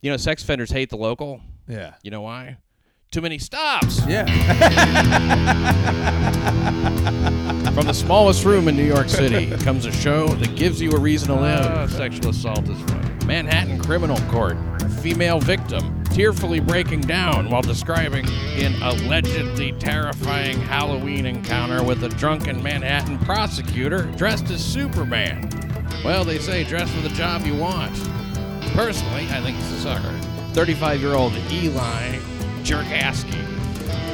You know, sex offenders hate the local. Yeah. You know why? Too many stops. Yeah. From the smallest room in New York City comes a show that gives you a reason to live. Ah, sexual assault is fun. Manhattan Criminal Court. Female victim tearfully breaking down while describing an allegedly terrifying Halloween encounter with a drunken Manhattan prosecutor dressed as Superman. Well, they say dress for the job you want. Personally, I think he's a sucker. 35 year old Eli Jerkaski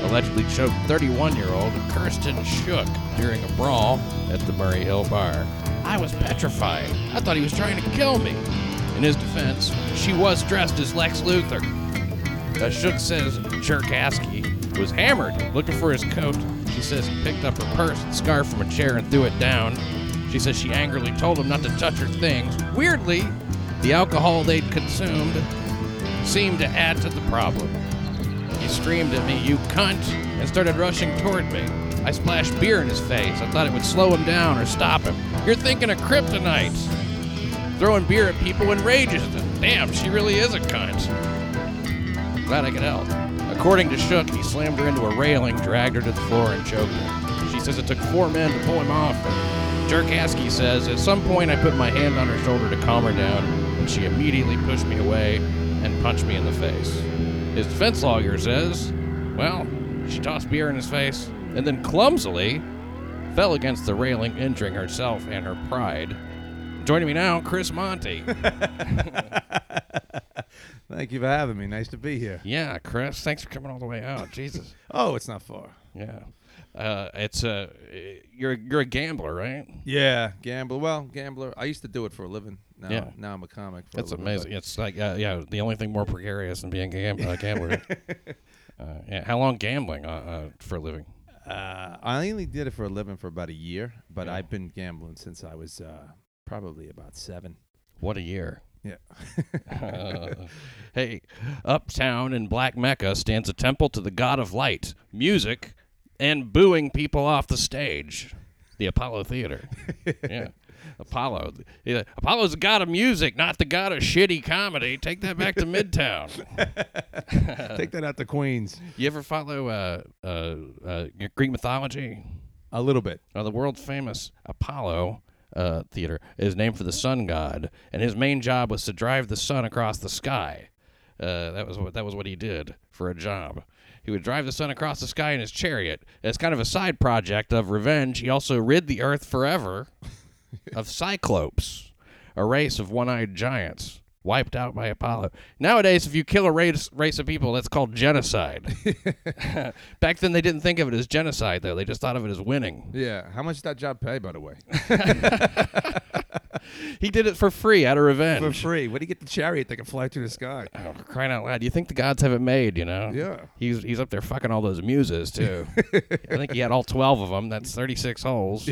allegedly choked 31 year old Kirsten Shook during a brawl at the Murray Hill Bar. I was petrified. I thought he was trying to kill me. In his defense, she was dressed as Lex Luthor. Uh, Shook says Jerkaski was hammered looking for his coat. She says he picked up her purse and scarf from a chair and threw it down. She says she angrily told him not to touch her things. Weirdly, the alcohol they'd consumed seemed to add to the problem. He screamed at me, You cunt, and started rushing toward me. I splashed beer in his face. I thought it would slow him down or stop him. You're thinking of kryptonite. Throwing beer at people enrages them. Damn, she really is a cunt. Glad I could help. According to Shook, he slammed her into a railing, dragged her to the floor, and choked her. She says it took four men to pull him off. Jerkaski says, At some point, I put my hand on her shoulder to calm her down, and she immediately pushed me away and punched me in the face. His defense lawyer says, Well, she tossed beer in his face and then clumsily fell against the railing, injuring herself and her pride. Joining me now, Chris Monty. Thank you for having me. Nice to be here. yeah, Chris, thanks for coming all the way out. Jesus. Oh, it's not far. Yeah. Uh, it's uh, you're you're a gambler, right? Yeah, gambler. Well, gambler. I used to do it for a living. Now, Yeah. now I'm a comic. For That's a living, amazing. It's like uh, yeah, the only thing more precarious than being a gam- a gambler. uh, yeah. How long gambling uh, uh, for a living? Uh, I only did it for a living for about a year, but I've been gambling since I was uh, probably about seven. What a year. Yeah. Uh, hey, uptown in Black Mecca stands a temple to the god of light, music, and booing people off the stage. The Apollo Theater. yeah. Apollo. Yeah, Apollo's the god of music, not the god of shitty comedy. Take that back to Midtown. Take that out to Queens. You ever follow uh, uh, uh, Greek mythology? A little bit. Now, the world famous Apollo uh, theater is named for the sun god, and his main job was to drive the sun across the sky. Uh, that was what that was what he did for a job. He would drive the sun across the sky in his chariot. As kind of a side project of revenge, he also rid the earth forever of Cyclopes, a race of one-eyed giants wiped out by Apollo. Nowadays, if you kill a race race of people, that's called genocide. Back then, they didn't think of it as genocide, though. They just thought of it as winning. Yeah. How much did that job pay, by the way? He did it for free out of revenge. For free. What do you get the chariot that can fly through the sky? Oh, crying out loud. You think the gods have it made, you know? Yeah. He's he's up there fucking all those muses, too. I think he had all 12 of them. That's 36 holes.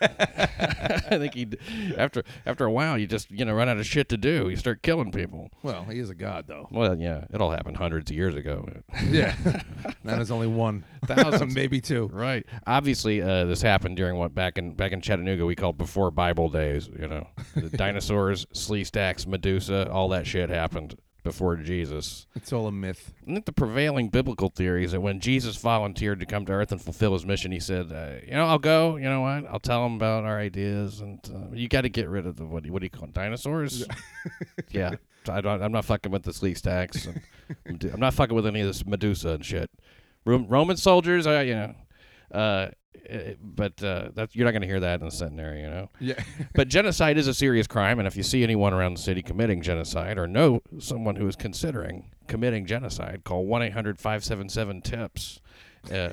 I think he after after a while you just, you know, run out of shit to do. You start killing people. Well, he is a god, though. Well, yeah, it all happened hundreds of years ago. Yeah. that is only one thousand, Maybe two. Right. Obviously, uh, this happened during what back in back in Chattanooga we called before Bible days. You know, the dinosaurs, Sleestaks, Medusa, all that shit happened before Jesus. It's all a myth. I think the prevailing biblical theory is that when Jesus volunteered to come to Earth and fulfill his mission, he said, uh, "You know, I'll go. You know what? I'll tell them about our ideas, and uh, you got to get rid of the what? do you- What do you call them? dinosaurs? yeah, I don't, I'm not fucking with the Sleestaks. And I'm not fucking with any of this Medusa and shit. Roman soldiers, uh, you know." Uh, eh, but uh, that's you're not going to hear that in the centenary, you know. Yeah. But genocide is a serious crime, and if you see anyone around the city committing genocide or know someone who is considering committing genocide, call 1 800 577 TIPS. Uh,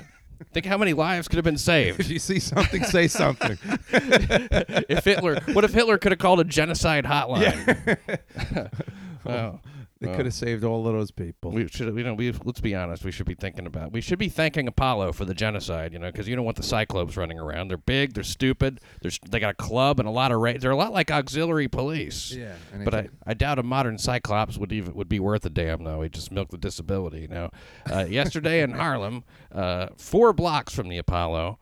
think how many lives could have been saved if you see something, say something. if Hitler. What if Hitler could have called a genocide hotline? Well, They could have saved all of those people. We should, you know, we let's be honest. We should be thinking about. We should be thanking Apollo for the genocide, you know, because you don't want the Cyclopes running around. They're big, they're stupid, they're, they got a club and a lot of ra- They're a lot like auxiliary police. Yeah, but I, I doubt a modern Cyclops would even would be worth a damn though. He just milked the disability. You know, uh, yesterday in Harlem, uh, four blocks from the Apollo.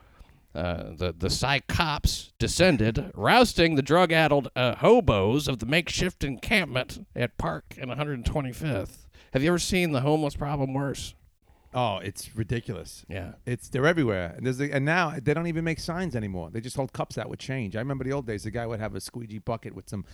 Uh, the the psychops descended, rousting the drug-addled uh, hobos of the makeshift encampment at Park and 125th. Have you ever seen the homeless problem worse? Oh, it's ridiculous. Yeah. It's they're everywhere, and there's a, and now they don't even make signs anymore. They just hold cups out with change. I remember the old days. The guy would have a squeegee bucket with some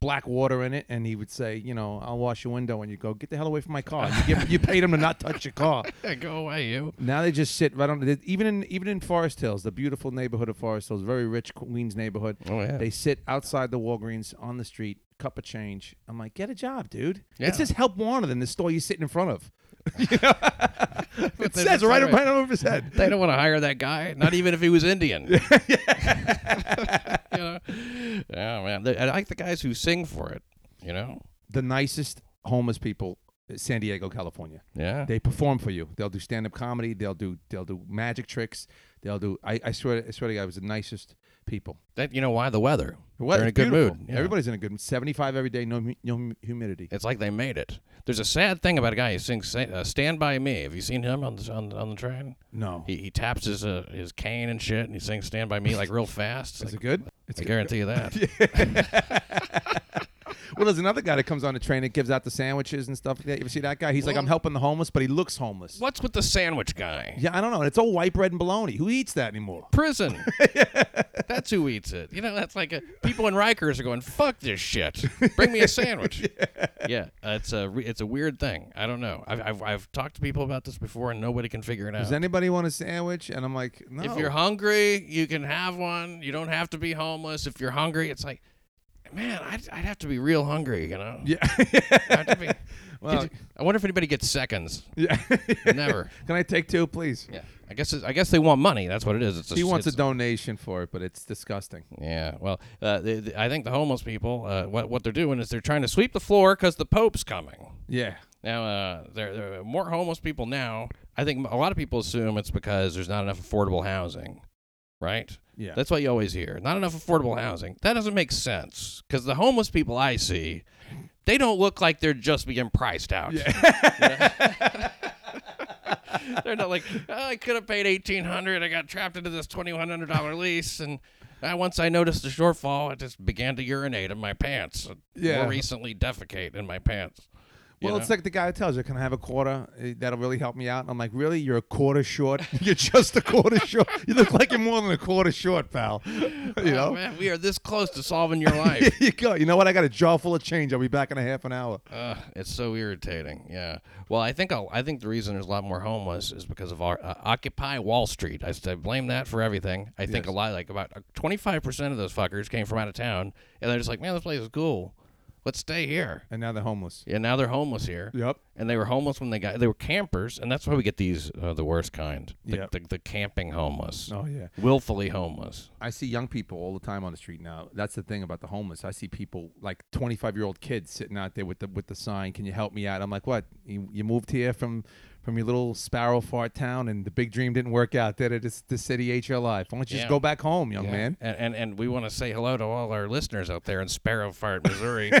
black water in it, and he would say, you know, I'll wash your window, and you go, get the hell away from my car. You, give, you paid him to not touch your car. Yeah, go away, you. Now they just sit right on. they- Even in even in Forest Hills, the beautiful neighborhood of Forest Hills, very rich Queens neighborhood. Oh yeah. They sit outside the Walgreens on the street, cup of change. I'm like, get a job, dude. Yeah. It says help wanted in the store you're sitting in front of. You know? it they says right, right over his head. They don't want to hire that guy, not even if he was Indian. you know? Yeah, man. I like the guys who sing for it. You know? The nicest homeless people, uh, San Diego, California. Yeah. They perform for you. They'll do stand up comedy. They'll do they'll do magic tricks. They'll do. I, I swear I swear to God, it was the nicest people. that you know why the weather? The weather's They're in a good beautiful. mood. Yeah. Everybody's in a good. mood. Seventy five every day. No no humidity. It's like they made it. There's a sad thing about a guy who sings uh, "Stand by Me." Have you seen him on the on, on the train? No. He, he taps his uh, his cane and shit, and he sings "Stand by Me" like real fast. Is Like, it good? It's I good. guarantee you that. Well, there's another guy that comes on the train that gives out the sandwiches and stuff like that. You ever see that guy? He's like, Well- I'm helping the homeless, but he looks homeless. What's with the sandwich guy? Yeah, I don't know. It's all white bread and bologna. Who eats that anymore? Prison. That's who eats it. You know, that's like a, people in Rikers are going, "Fuck this shit. Bring me a sandwich." yeah, uh, it's a re- it's a weird thing. I don't know. I've, I've I've talked to people about this before, and nobody can figure it out. Does anybody want a sandwich? And I'm like, no. If you're hungry, you can have one. You don't have to be homeless. If you're hungry, it's like, man, I'd, I'd have to be real hungry, you know? yeah. I'd have to be, well, you- I wonder if anybody gets seconds. yeah. Never. Can I take two, please? Yeah. I guess it's, I guess they want money. That's what it is. It's a, He wants a donation for it, but it's disgusting. Yeah. Well, uh, I think the homeless people, uh, what what they're doing is they're trying to sweep the floor because the Pope's coming. Yeah. Now, uh, there, there are more homeless people now. I think a lot of people assume it's because there's not enough affordable housing, right? Yeah. That's what you always hear. Not enough affordable housing. That doesn't make sense because the homeless people I see, they don't look like they're just being priced out. they're not like oh, I could have paid eighteen hundred. I got trapped into this twenty one hundred dollar lease, and uh, once I noticed the shortfall, I just began to urinate in my pants. Yeah. More recently, defecate in my pants. Well, know? it's like the guy who tells you, "Can I have a quarter? Eh, That'll really help me out." And I'm like, "Really? You're a quarter short? you're just a quarter short? You look like you're more than a quarter short, pal. you Oh, know? man, we are this close to solving your life. Here you go. You know what? I got a jar full of change. I'll be back in a half an hour. Ugh, it's so irritating. Yeah. Well, I think I'll, I think the reason there's a lot more homeless is because of our uh, Occupy Wall Street. I blame that for everything. I think Yes. a lot, like about 25 percent of those fuckers came from out of town, and they're just like, man, this place is cool. Let's stay here. And now they're homeless. And now they're homeless here. Yep. And they were homeless when they got. They were campers, and that's why we get these uh, the worst kind. The, Yep. the, the camping homeless, Oh yeah. willfully homeless. I see young people all the time on the street now. That's the thing about the homeless. I see people like 25 year old kids sitting out there with the with the sign, "Can you help me out?" I'm like, "What? You, you moved here from from your little sparrow fart town, and the big dream didn't work out. That? It's the city life. Why don't you Yeah. just go back home, young Yeah. man?" And, and and we want to say hello to all our listeners out there in Sparrow Fart, Missouri.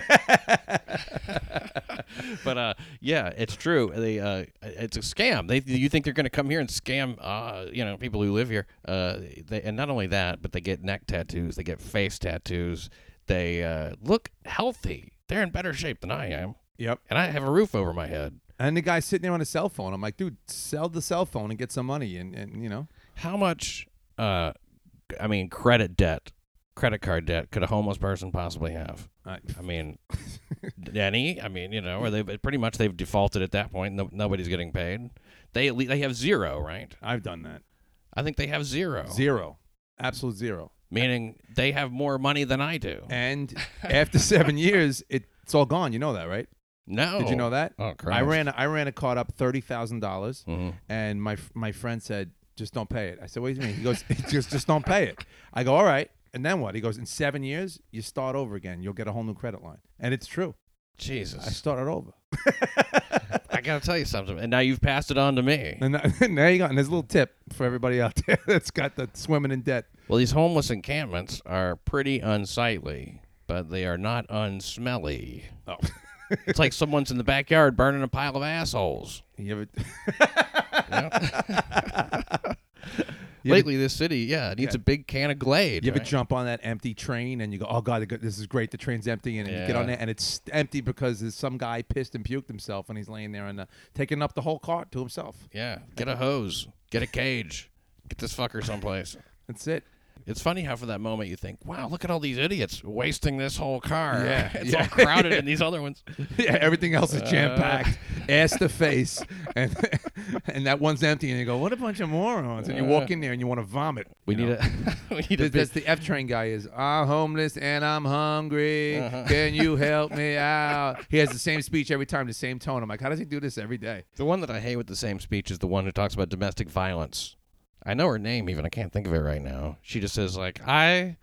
but uh, yeah, it's true. They uh, it's a scam. They you think they're going to come here and scam uh, you know people who live here. Uh, they, and not only that, but they get neck tattoos, they get face tattoos. They uh, look healthy. They're in better shape than I am, Yep. and I have a roof over my head. And the guy's sitting there on a cell phone. I'm like, dude, sell the cell phone and get some money, and and you know, How much? Uh, I mean, credit debt, credit card debt could a homeless person possibly have? I, I mean, any. I mean, you know, or they pretty much they've defaulted at that point. No, nobody's getting paid. They at least, they have zero, right? I've done that. I think they have zero, Zero, absolute zero. meaning they have more money than I do. And after seven years, it, it's all gone. You know that, right? No, Did you know that? Oh, Christ. I ran I ran a card up thirty thousand dollars, Mhm. and my my friend said, "Just don't pay it." I said, "What do you mean?" He goes, "Just just don't pay it." I go, "All right." And then what? He goes, "In seven years, you start over again. You'll get a whole new credit line." And it's true. Jesus. I started over. I gotta tell you something, and now you've passed it on to me. And there you go. And there's a little tip for everybody out there that's got the swimming in debt. Well, these homeless encampments are pretty unsightly, but they are not unsmelly. Oh. It's like someone's in the backyard burning a pile of assholes. You ever? You lately this city, yeah, it needs Yeah. a big can of Glade. You ever right? jump on that empty train and you go, "Oh God, this is great. The train's empty," and you get on Yeah. there and it's empty because there's some guy pissed and puked himself and he's laying there and uh, taking up the whole cart to himself. Yeah, get a hose, get a cage, get this fucker someplace. That's it. It's funny how for that moment you think, "Wow, look at all these idiots wasting this whole car. Yeah, it's yeah. all crowded in these other ones." yeah, everything else is jam Uh. packed, ass to face, and and that one's empty, and you go, "What a bunch of morons!" And you walk in there and you want to vomit. We need know? a we need a that's the F train guy is I'm homeless and I'm hungry. Uh-huh. Can you help me out? He has the same speech every time, the same tone. I'm like, how does he do this every day? the one that I hate with the same speech is the one who talks about domestic violence. I know her name even. I can't think of it right now. She just says like, "I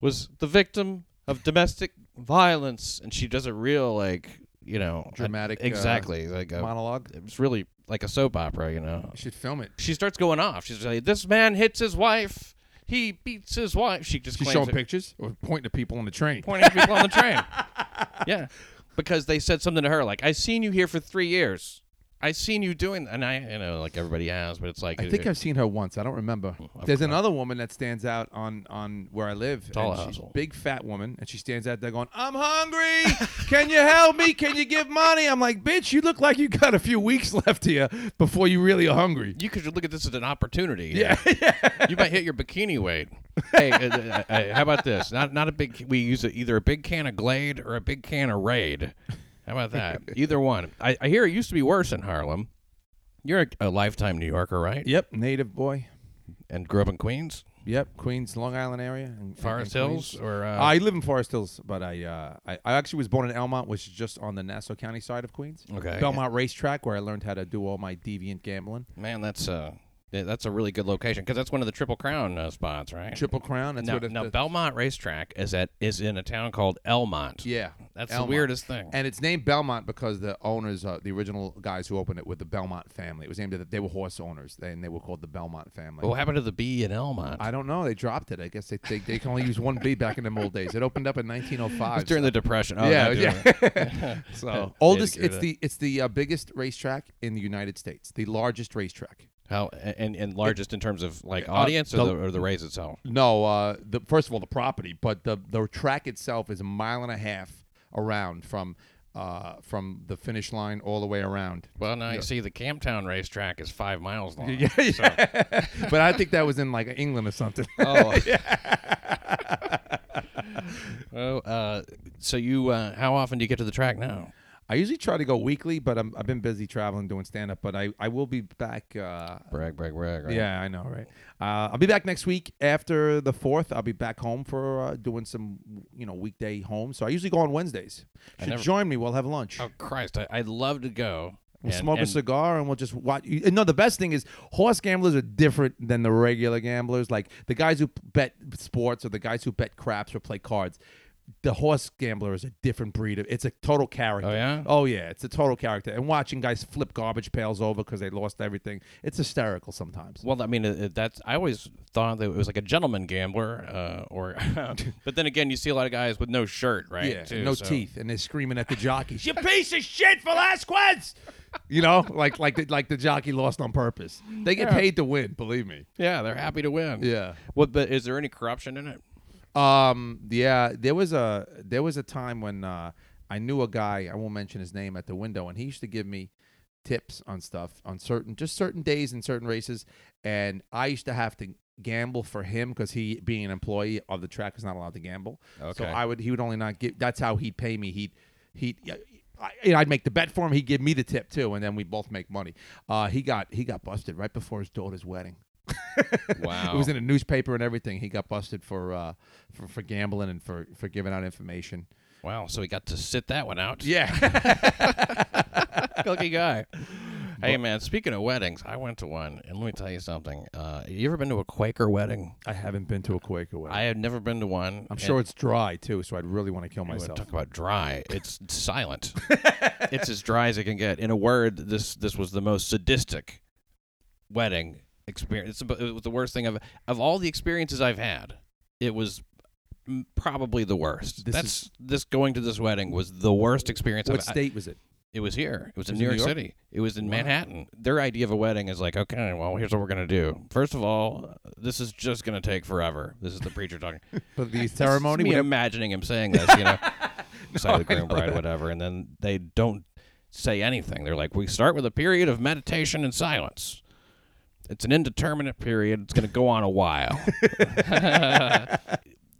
was the victim of domestic violence," and she does a real like, you know, Dramatic, uh, exactly like a, Monologue. It's really like a soap opera, you know. You should film it. She starts going off. She's like, "This man hits his wife. He beats his wife." She just She's showing it- pictures or pointing to people on the train. pointing at people on the train. Yeah, because they said something to her like, "I've seen you here for three years. I seen you doing," and I, you know, like everybody has, but it's like I think I've seen her once. I don't remember. There's another woman that stands out on on where I live. Tall and she's asshole. big fat woman, and she stands out there going, "I'm hungry. Can you help me? Can you give money?" I'm like, "Bitch, you look like you got a few weeks left here before you really are hungry." you could look at this as an opportunity. Yeah, yeah. you might hit your bikini weight. hey, uh, uh, uh, how about this? Not not a big. We use a, either a big can of Glade or a big can of Raid. How about that? Either one. I, I hear it used to be worse in Harlem. You're a, a lifetime New Yorker, right? Yep, native boy. And grew up in Queens, Yep, Queens, Long Island area, and Forest and Hills, Queens. or uh, I live in Forest Hills, but I, uh, I I actually was born in Elmont, which is just on the Nassau County side of Queens. okay. Belmont Racetrack, where I learned how to do all my deviant gambling. Man, that's uh, yeah, that's a really good location because that's one of the Triple Crown uh, spots, right? Triple Crown. That's now, what the- Belmont Racetrack is at is in a town called Elmont. Yeah, that's Elmont. the weirdest thing. And it's named Belmont because the owners, uh, the original guys who opened it, were the Belmont family. It was named. that They were horse owners, and they were called the Belmont family. what happened to the B in Elmont? I don't know. They dropped it. I guess they they, they can only use one B back in the old days. It opened up in 1905. It's during the Depression. Oh, yeah, yeah. so oldest. had to get It's the it's the uh, biggest racetrack in the United States. The largest racetrack. How and and largest in terms of like Uh, audience or the- the, or the race itself? No, uh, the first of all the property, but the the track itself is a mile and a half around from uh, from the finish line all the way around. Well, now Yeah. you see the Camptown racetrack is five miles long. Yeah, yeah. but I think that was in like England or something. Oh. oh, uh, so you uh, how often do you get to the track now? I usually try to go weekly, but I'm, I've been busy traveling doing stand up. But I, I will be back. Uh, Brag, brag, brag. Right? Yeah, I know, right? Uh, I'll be back next week after the fourth. I'll be back home for uh, doing some, you know, weekday home. So I usually go on Wednesdays. Should never- join me. We'll have lunch. Oh Christ, I, I'd love to go. We'll And- smoke a cigar and we'll just watch. you- No, the best thing is horse gamblers are different than the regular gamblers. Like the guys who bet sports or the guys who bet craps or play cards. The horse gambler is a different breed. Of, it's a total character. Oh yeah. Oh yeah, it's a total character. And watching guys flip garbage pails over because they lost everything, it's hysterical sometimes. Well, I mean, it, it- that's I always thought that it was like a gentleman gambler, uh, or. but then again, you see a lot of guys with no shirt, right? Yeah, too, no so- teeth, and they're screaming at the jockeys. you piece of shit, Velasquez! You know, like like the, like the jockey lost on purpose. They get Yeah. paid to win. Believe me. Yeah, they're happy to win. Yeah. What? But is there any corruption in it? Um. Yeah. There was a there was a time when uh, I knew a guy. I won't mention his name at the window, and he used to give me tips on stuff on certain just certain days in certain races, and I used to have to gamble for him because he being an employee of the track is not allowed to gamble. Okay. So I would he would only not give. That's how he'd pay me. He'd he'd. I, you know, I'd make the bet for him. He'd give me the tip too, and then we both make money. Uh, he got he got busted right before his daughter's wedding. Wow. It was in a newspaper and everything. He got busted for uh, for, for gambling and for, for giving out information. Wow. So he got to sit that one out. Yeah. Lucky guy. Hey man, speaking of weddings, I went to one, and let me tell you something. Uh, you ever been to a Quaker wedding? I haven't been to a Quaker wedding. I have never been to one. I'm sure it's dry too, so I'd really want to kill myself. Talk about dry. It's silent. it's as dry as it can get. In a word, this this was the most sadistic wedding experience. It's, it was the worst thing of of all the experiences I've had. It was probably the worst. This That's this going to this wedding was the worst experience. What I've, state was it? It was here. It was in was New York, York? City. It was in Wow. Manhattan. Their idea of a wedding is like, okay, well, here's what we're gonna do. First of all, this is just gonna take forever. This is the preacher talking. but the is ceremony, me imagining him saying this, you know, side of the groom bride, whatever, and then they don't say anything. They're like, we start with a period of meditation and silence. It's an indeterminate period. It's going to go on a while.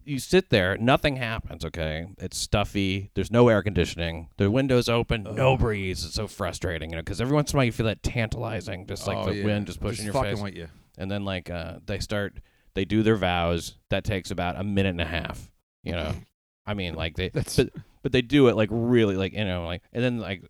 you sit there, nothing happens, okay? It's stuffy. There's no air conditioning. The window's open, no breeze. It's so frustrating, you know, because every once in a while you feel that tantalizing, just like Oh, the yeah. wind just pushing your fucking face. with you. And then, like, uh, they start, they do their vows. That takes about a minute and a half, you know? I mean, like, they, That's but, but they do it, like, really, like, you know, like, and then, like,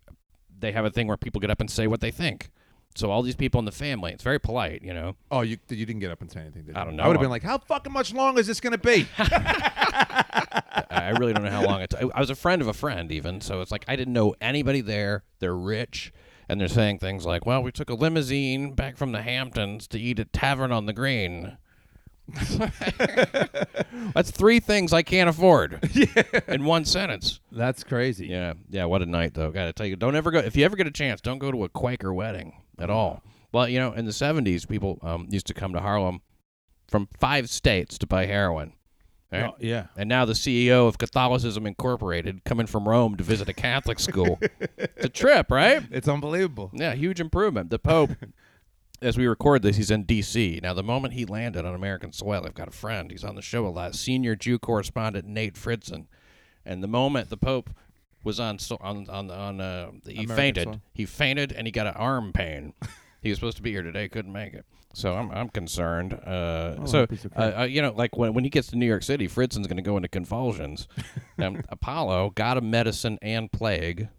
they have a thing where people get up and say what they think. So all these people in the family, it's very polite, you know. oh, you you didn't get up and say anything. Did you? I don't know. I would have been like, how fucking much longer is this gonna be? I really don't know how long it. T- I was a friend of a friend, even. So it's like I didn't know anybody there. They're rich, and they're saying things like, "Well, we took a limousine back from the Hamptons to eat at Tavern on the Green." That's three things I can't afford in one sentence. That's crazy. Yeah, yeah. What a night, though. Got to tell you, don't ever go. If you ever get a chance, don't go to a Quaker wedding at all. Well, you know, in the '70s, people um, used to come to Harlem from five states to buy heroin. right? Oh, yeah. And now the CEO of Catholicism Incorporated coming from Rome to visit a Catholic school. it's a trip, right? It's unbelievable. Yeah, huge improvement. The Pope, as we record this, he's in D.C. Now, the moment he landed on American soil, I've got a friend. He's on the show a lot. Senior Jew correspondent Nate Fritzen. And the moment the Pope was on so- on on on uh, he American fainted. He fainted and he got an arm pain. he was supposed to be here today, couldn't make it. So I'm I'm concerned. Uh, Oh, so okay. uh, uh, you know, like when when he gets to New York City, Fritzen's going to go into convulsions. um, Apollo got a medicine and plague.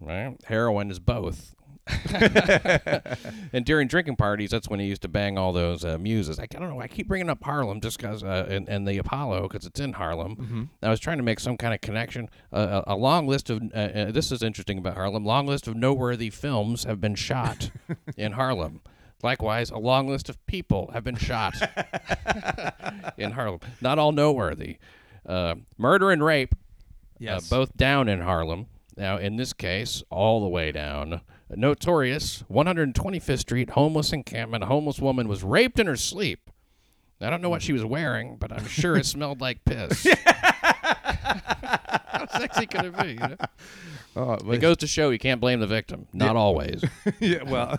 Right? Heroin is both. and during drinking parties, that's when he used to bang all those uh, muses. Like, I don't know. I keep bringing up Harlem just because, uh, and, and the Apollo because it's in Harlem. Mm-hmm. I was trying to make some kind of connection. Uh, a, a long list of uh, uh, this is interesting about Harlem. Long list of noteworthy films have been shot in Harlem. Likewise, a long list of people have been shot in Harlem. Not all noteworthy. Uh, murder and rape Yes. uh, both down in Harlem. Now, in this case, all the way down. A notorious 125th Street homeless encampment. A homeless woman was raped in her sleep. I don't know what she was wearing, but I'm sure it smelled like piss. How sexy could it be? you know? Oh, It goes to show you can't blame the victim. Not always. yeah. Well,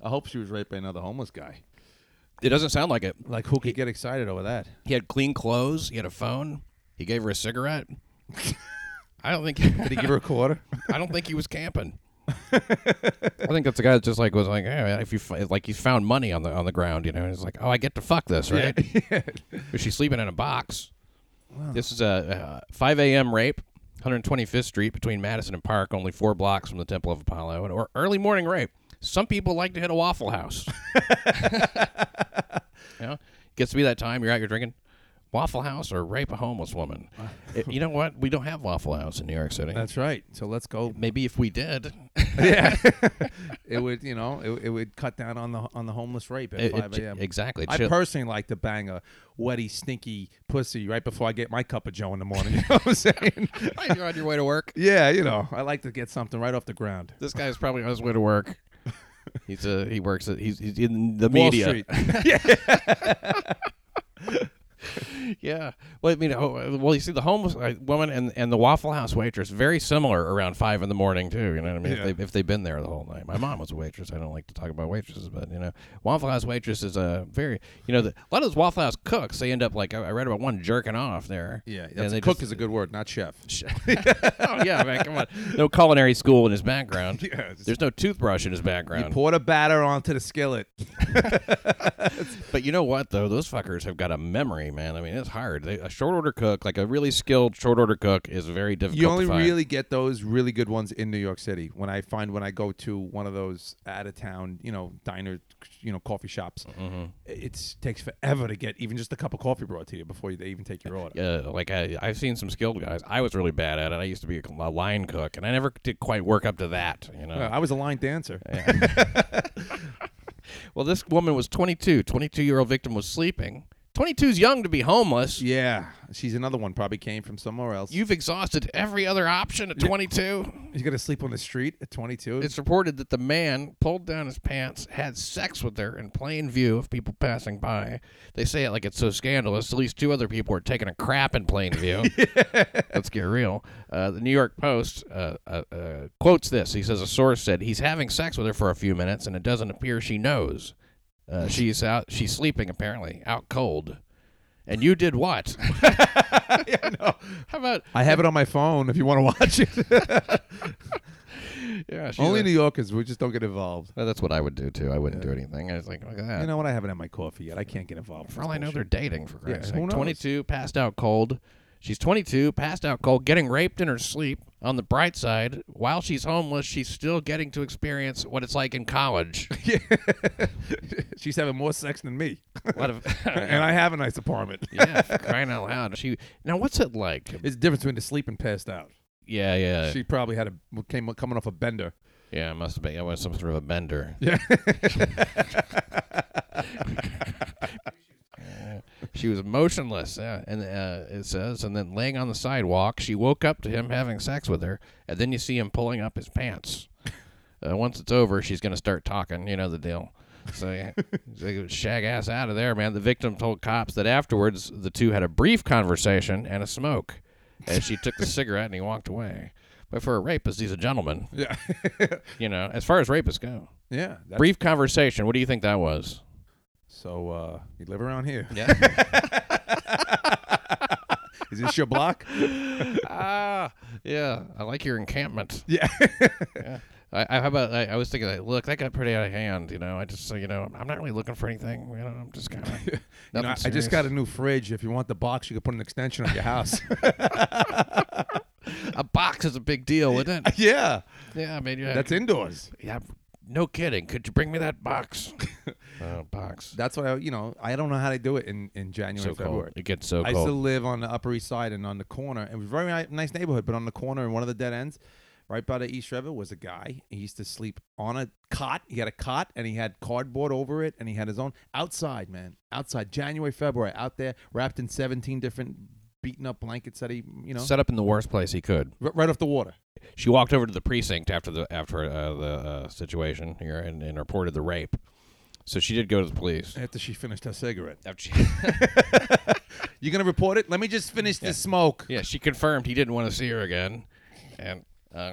I hope she was raped by another homeless guy. It doesn't sound like it. Like, who could get excited over that? He had clean clothes. He had a phone. He gave her a cigarette. I don't think. Did he give her a quarter? I don't think he was camping. I think that's the guy that just like was like, hey, if you fi- like, you found money on the on the ground, you know, and it's like, oh, I get to fuck this, right? But she's sleeping in a box. This is a, uh 5 a.m. rape, 125th Street between Madison and Park, only four blocks from the Temple of Apollo, or early morning rape. Some people like to hit a Waffle House. you know, gets to be that time. You're out, you're drinking. Waffle House or rape a homeless woman. It- you know what? We don't have Waffle House in New York City. That's right. So let's go. Maybe if we did, yeah. it would, you know, it, it would cut down on the on the homeless rape at It- it 5 j- a.m. exactly. I personally like to bang a wetty, stinky pussy right before I get my cup of Joe in the morning. You know what I'm saying? You're on your way to work. yeah, you know, I like to get something right off the ground. This guy's probably on his way to work. He's uh he works at he's, he's in the Wall media. Street. Yeah. Well, I mean, oh, well, you see, the homeless uh, woman and and the Waffle House waitress very similar around five in the morning too. You know what I mean? Yeah. If, they, if they've been there the whole night. My mom was a waitress. I don't like to talk about waitresses, but you know, Waffle House waitress is a very you know the, a lot of those Waffle House cooks they end up like I, I read about one jerking off there. Yeah, that's cook just- is a good word, not chef. oh yeah, man, come on. No culinary school in his background. Yeah, There's no toothbrush in his background. You poured a batter onto the skillet. But you know what though? Those fuckers have got a memory, man. I mean, it's hard. They, a short order cook, like a really skilled short order cook, is very difficult. You only really get those really good ones in New York City. When I find when I go to one of those out of town, you know, diner, you know, coffee shops, Mm-hmm. it takes forever to get even just a cup of coffee brought to you before you, they even take your order. Yeah, like I, I've seen some skilled guys. I was really bad at it. I used to be a, a line cook, and I never did quite work up to that. You know. I was a line dancer. well, this woman was 22. 22 year old victim was sleeping. 22's young to be homeless. Yeah, she's another one. Probably came from somewhere else. You've exhausted every other option at 22. He's gonna sleep on the street at 22. It's reported that the man pulled down his pants, had sex with her in plain view of people passing by. They say it like it's so scandalous. At least two other people are taking a crap in plain view. Let's get real. Uh, the New York Post uh, uh, uh, quotes this. He says a source said he's having sex with her for a few minutes, and it doesn't appear she knows. Uh, she's out. She's sleeping apparently, out cold. And you did what? yeah, I know. How about I have it on my phone if you want to watch it. yeah? she's Only like- New Yorkers. We just don't get involved. Well, that's what I would do too. I wouldn't do anything. I was like, look at that. You know what? I haven't had my coffee yet. I can't get involved. For all I know, they're dating. For Christ's who sake. knows? 22, passed out cold. She's 22, passed out cold, getting raped in her sleep. On the bright side, while she's homeless, she's still getting to experience what it's like in college. She's having more sex than me, What if, and I have a nice apartment. yeah, for crying out loud. She now, what's it like? It's the difference between the sleep and passed out. Yeah, yeah, She probably had a came coming off a bender. yeah. It must have been. It was some sort of a bender. Yeah. She was motionless, yeah, and uh, it says, and then laying on the sidewalk, she woke up to him having sex with her, and then you see him pulling up his pants. Uh, once it's over, she's gonna start talking. You know the deal. So yeah, shag ass out of there, man. The victim told cops that afterwards the two had a brief conversation and a smoke, and she took the cigarette and he walked away. But for a rapist, he's a gentleman. Yeah. You know, as far as rapists go. yeah. Brief conversation. What do you think that was? So uh, you live around here? Yeah. Is this your block? ah, yeah. I like your encampment. yeah. Yeah. I, I how about I, I was thinking, like, look, that got pretty out of hand. You know, I just so you know, I'm not really looking for anything. You know, I'm just kind of. You know, I I just got a new fridge. If you want the box, you can put an extension on your house. a box is a big deal, isn't it? yeah. Yeah, I mean, yeah, That's indoors. yeah. No kidding. Could you bring me that box? uh, box. That's why I, you know I don't know how to do it in in January, So and cold. February. It gets so I used to cold. live on the Upper East Side and on the corner. It was a very nice neighborhood, but on the corner in one of the dead ends, right by the East River, was a guy. He used to sleep on a cot. He had a cot and he had cardboard over it, and he had his own outside, man, outside. January, February, out there, wrapped in seventeen different beaten up blankets that he, you know, Set up in the worst place he could. r- right off the water. She walked over to the precinct after the after uh, the uh, situation here and, and reported the rape. So she did go to the police. After she finished her cigarette, After she, you gonna report it? Let me just finish Yeah. this smoke. yeah, she confirmed he didn't want to see her again, and uh,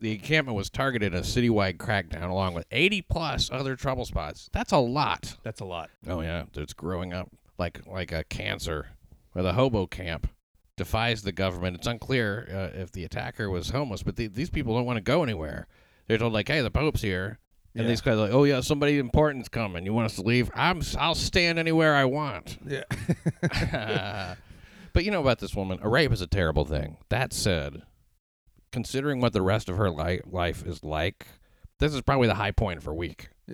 the encampment was targeted in a citywide crackdown along with 80 plus other trouble spots. That's a lot. That's a lot. Oh yeah, it's growing up like like a cancer. Or the hobo camp defies the government. It's unclear uh, if the attacker was homeless, but the, these people don't want to go anywhere. They're told like, "Hey, the Pope's here," and Yeah. these guys are like, "Oh yeah, somebody important's coming. You want us to leave? I'm I'll stand anywhere I want." Yeah. but you know about this woman, a rape is a terrible thing. That said, considering what the rest of her li- life is like, this is probably the high point of her week.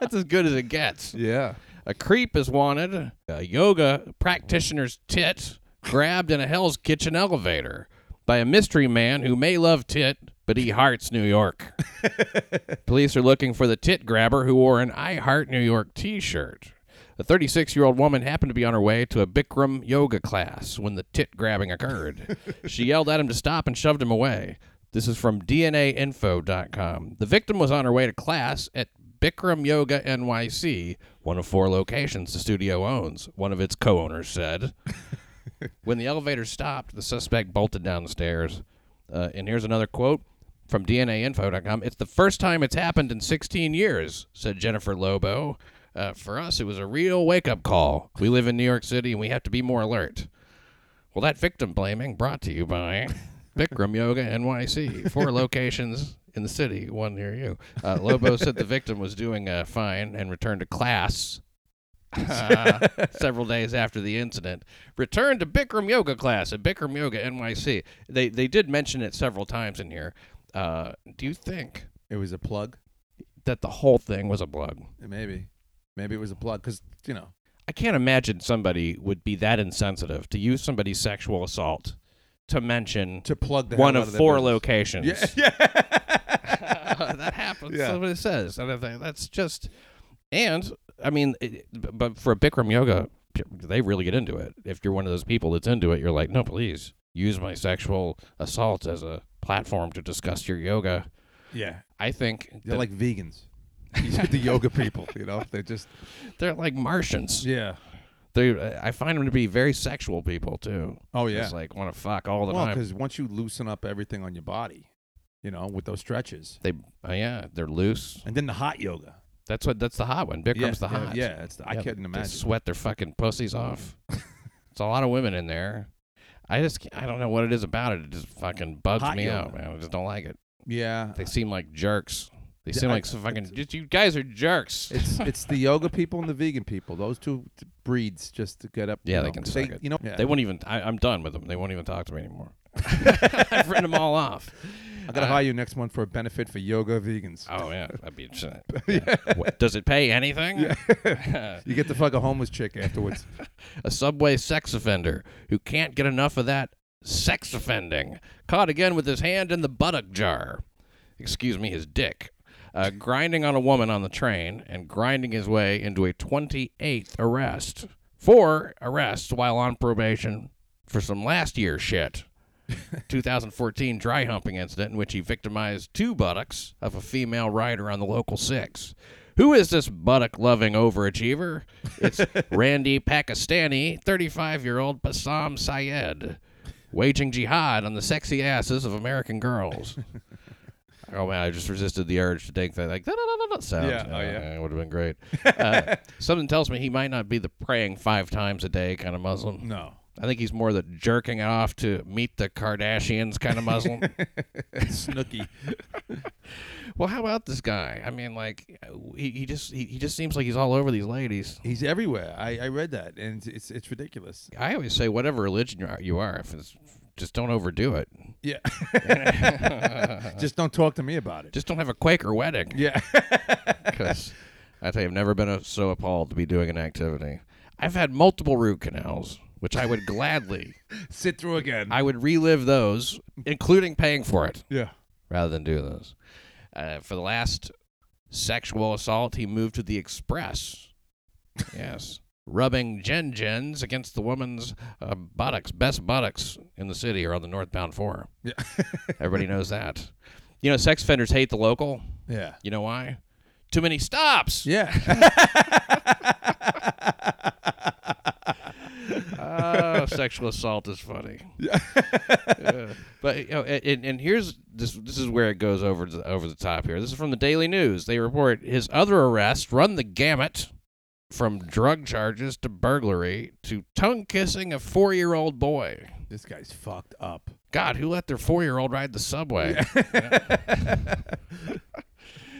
That's as good as it gets. yeah. A creep is wanted. A yoga practitioner's tit grabbed in a Hell's Kitchen elevator by a mystery man who may love tit, but he hearts New York. Police are looking for the tit grabber who wore an I Heart New York t shirt. A 36 year old woman happened to be on her way to a Bikram yoga class when the tit grabbing occurred. she yelled at him to stop and shoved him away. This is from DNAinfo.com. The victim was on her way to class at Bikram Yoga NYC, one of four locations the studio owns, one of its co owners said. when the elevator stopped, the suspect bolted down the stairs. Uh, and here's another quote from DNAinfo.com. It's the first time it's happened in 16 years, said Jennifer Lobo. Uh, for us, it was a real wake up call. We live in New York City and we have to be more alert. Well, that victim blaming brought to you by Bikram Yoga NYC. Four locations in the city, one near you. Uh, Lobo said the victim was doing uh, fine and returned to class uh, several days after the incident. Returned to Bikram Yoga class at Bikram Yoga NYC. They they did mention it several times in here. Uh, do you think It was a plug. that the whole thing was a plug? Maybe. Maybe it was a plug because, you know, I can't imagine somebody would be that insensitive to use somebody's sexual assault to mention to plug the one of out four business. locations. Yeah. yeah. That happens. Yeah. That's what it says. And I think that's just And I mean, it, but for a Bikram yoga, they really get into it. If you're one of those people that's into it, you're like, no, please use my sexual assault as a platform to discuss your yoga. Yeah. I think They're that like vegans. The yoga people, you know. They're just they're like Martians. yeah. They, I find them to be very sexual people too. Oh yeah. Just like want to fuck all the Well, time. because once you loosen up everything on your body, you know, with those stretches, They, uh, yeah, they're loose. and then the hot yoga. That's what. That's the hot one. Bikram's yeah, the yeah, hot. Yeah, it's the, I Yeah, couldn't They imagine. sweat their fucking pussies off. it's a lot of women in there. I just, I don't know what it is about it. It just fucking bugs Hot me yoga. out, man. I just don't like it. Yeah, They seem like jerks. They seem I- like some fucking. Just, you guys are jerks. it's it's the yoga people and the vegan people. Those two breeds just to get up. Yeah, they know, can suck it. You know, yeah. They won't even. I, I'm done with them. They won't even talk to me anymore. I've written them all off. I gotta uh, hire you next month for a benefit for yoga vegans. Oh yeah, that'd be interesting. Yeah. What, does it pay anything? You get to fuck a homeless chick afterwards. a subway sex offender who can't get enough of that sex offending. Caught again with his hand in the buttock jar. Excuse me, his dick. Uh, grinding on a woman on the train and grinding his way into a 28th arrest. Four arrests while on probation for some last year shit. 2014 dry humping incident in which he victimized two buttocks of a female rider on the local six. Who is this buttock loving overachiever? It's Randy Pakistani, 35 year old Bassam Syed, waging jihad on the sexy asses of American girls. Oh man, I just resisted the urge to take that like da da da da sound. Yeah, oh, yeah. it would have been great. Uh, something tells me he might not be the praying five times a day kind of Muslim. No, I think he's more the jerking off to meet the Kardashians kind of Muslim. Snooki. well, how about this guy? I mean, like he, he just he, he just seems like he's all over these ladies. He's everywhere. I, I read that, and it's it's ridiculous. I always say, whatever religion you are, you are if it's just don't overdo it. Yeah. Just don't talk to me about it. Just don't have a Quaker wedding. yeah. Because I tell you, I've never been so appalled to be doing an activity. I've had multiple root canals, which I would gladly, Sit through again. I would relive those, including paying for it, yeah. rather than do those. Uh, for the last sexual assault, he moved to the Express. Yes. Rubbing gen gens against the woman's uh, buttocks, best buttocks in the city or on the northbound four. Yeah. Everybody knows that. You know, sex offenders hate the local. Yeah. You know why? Too many stops. Yeah. Sexual assault is funny. Yeah. But you know, and, and here's this. This is where it goes over the, over the top here. This is from the Daily News. They report his other arrests run the gamut from drug charges to burglary to tongue kissing a four year old boy. this guy's fucked up. God, who let their four year old ride the subway?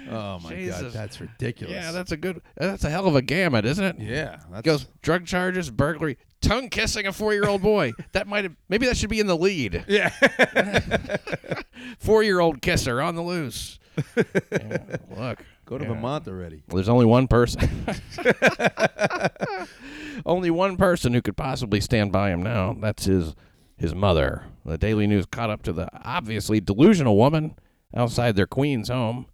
Oh my Jesus. god, that's ridiculous. Yeah, that's a good. That's a hell of a gamut, isn't it? yeah. That's, goes drug charges, burglary, tongue kissing a four year old boy. that might have maybe that should be in the lead. Yeah. Four year old kisser on the loose. Yeah, look. Go to Yeah. Vermont already. Well, there's only one person. only one person who could possibly stand by him now. That's his his mother. The Daily News caught up to the obviously delusional woman outside their Queens home.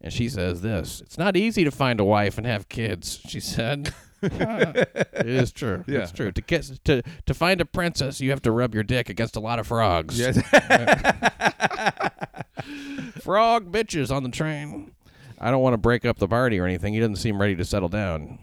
And she says this It's not easy to find a wife and have kids, she said. it is true. Yeah. It's true. To kiss to to find a princess, you have to rub your dick against a lot of frogs. Yes. Frog bitches on the train. I don't want to break up the party or anything. He doesn't seem ready to settle down.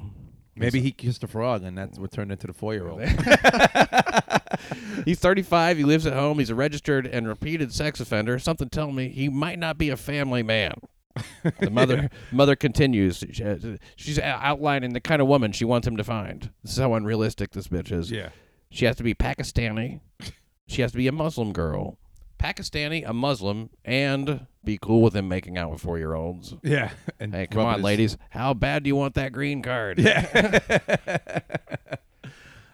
Maybe he kissed a frog, and that's what turned into the four-year-old. He's 35. He lives at home. He's a registered and repeated sex offender. Something tell me he might not be a family man. The mother mother continues. She- uh, She's outlining the kind of woman she wants him to find. This is how unrealistic this bitch is. yeah. She has to be Pakistani. She has to be a Muslim girl. Pakistani, a Muslim, and be cool with him making out with four year olds. Yeah. And Hey, come on, his- ladies. How bad do you want that green card? Yeah.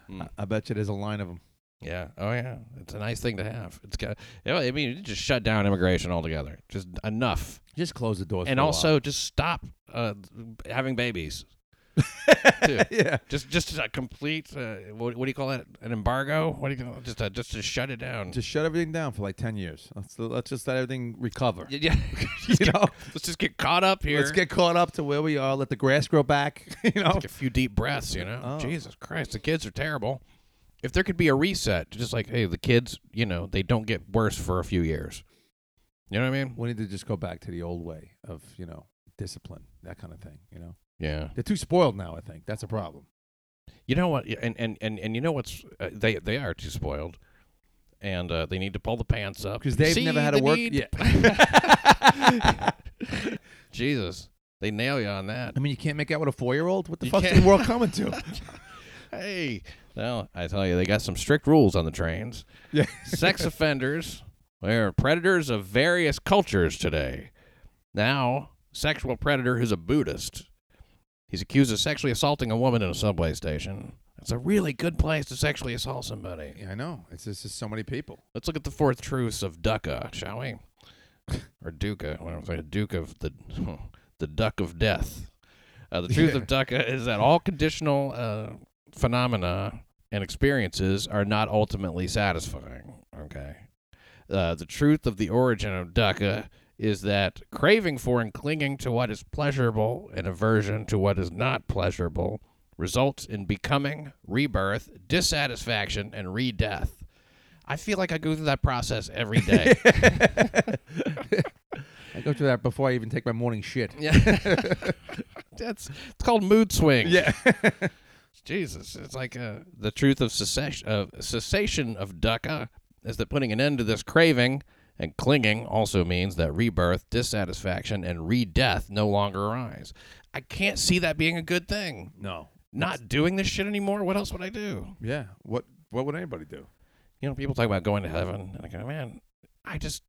Hmm. I bet you there's a line of them. Yeah. Oh, yeah. It's a nice thing to have. It's got. I mean, you just shut down immigration altogether. Just enough, Just close the doors. and also just stop uh, having babies. Yeah. just just a complete uh, what, what do you call that? An embargo? What do you call it? Just a, just to shut it down. Just shut everything down for like ten years. Let's let's just let everything recover. yeah, yeah. You know, let's just get caught up here. let's get caught up to where we are. Let the grass grow back. You know, Take a few deep breaths, you know. Oh. Jesus Christ, the kids are terrible. If there could be a reset, just like, hey, the kids, you know, they don't get worse for a few years. You know what I mean? we need to just go back to the old way of you know discipline, that kind of thing. You know, Yeah. they're too spoiled now. I think that's a problem. You know what? And and and, and you know what's uh, they they are too spoiled, and uh, they need to pull the pants up Because they've See never had to work. need- Yeah. Jesus, they nail you on that. I mean, you can't make out with a four-year-old. What the fuck's can't. the world coming to? Hey, well, I tell you, they got some strict rules on the trains. yeah. Sex offenders, they're predators of various cultures today. Now, sexual predator who's a Buddhist. He's accused of sexually assaulting a woman in a subway station. It's a really good place to sexually assault somebody. Yeah, I know. It's just, just so many people. Let's look at the fourth truths of Dukkha, shall we? or Dukkha. What am I saying? Duke of the the duck of death. Uh, the truth of Dukkha is that all conditional uh, phenomena and experiences are not ultimately satisfying. Okay. Uh, the truth of the origin of Dukkha is that craving for and clinging to what is pleasurable and aversion to what is not pleasurable results in becoming, rebirth, dissatisfaction, and re-death. I feel like I go through that process every day. I go through that before I even take my morning shit. yeah, that's it's called mood swings. Yeah. Jesus, it's like uh, the truth of cessation, uh, cessation of dukkha is that putting an end to this craving and clinging also means that rebirth, dissatisfaction, and re-death no longer arise. I can't see that being a good thing. no. Not doing this shit anymore. What else would I do? Yeah. What What would anybody do? You know, people talk about going to heaven, and I go, man, I just,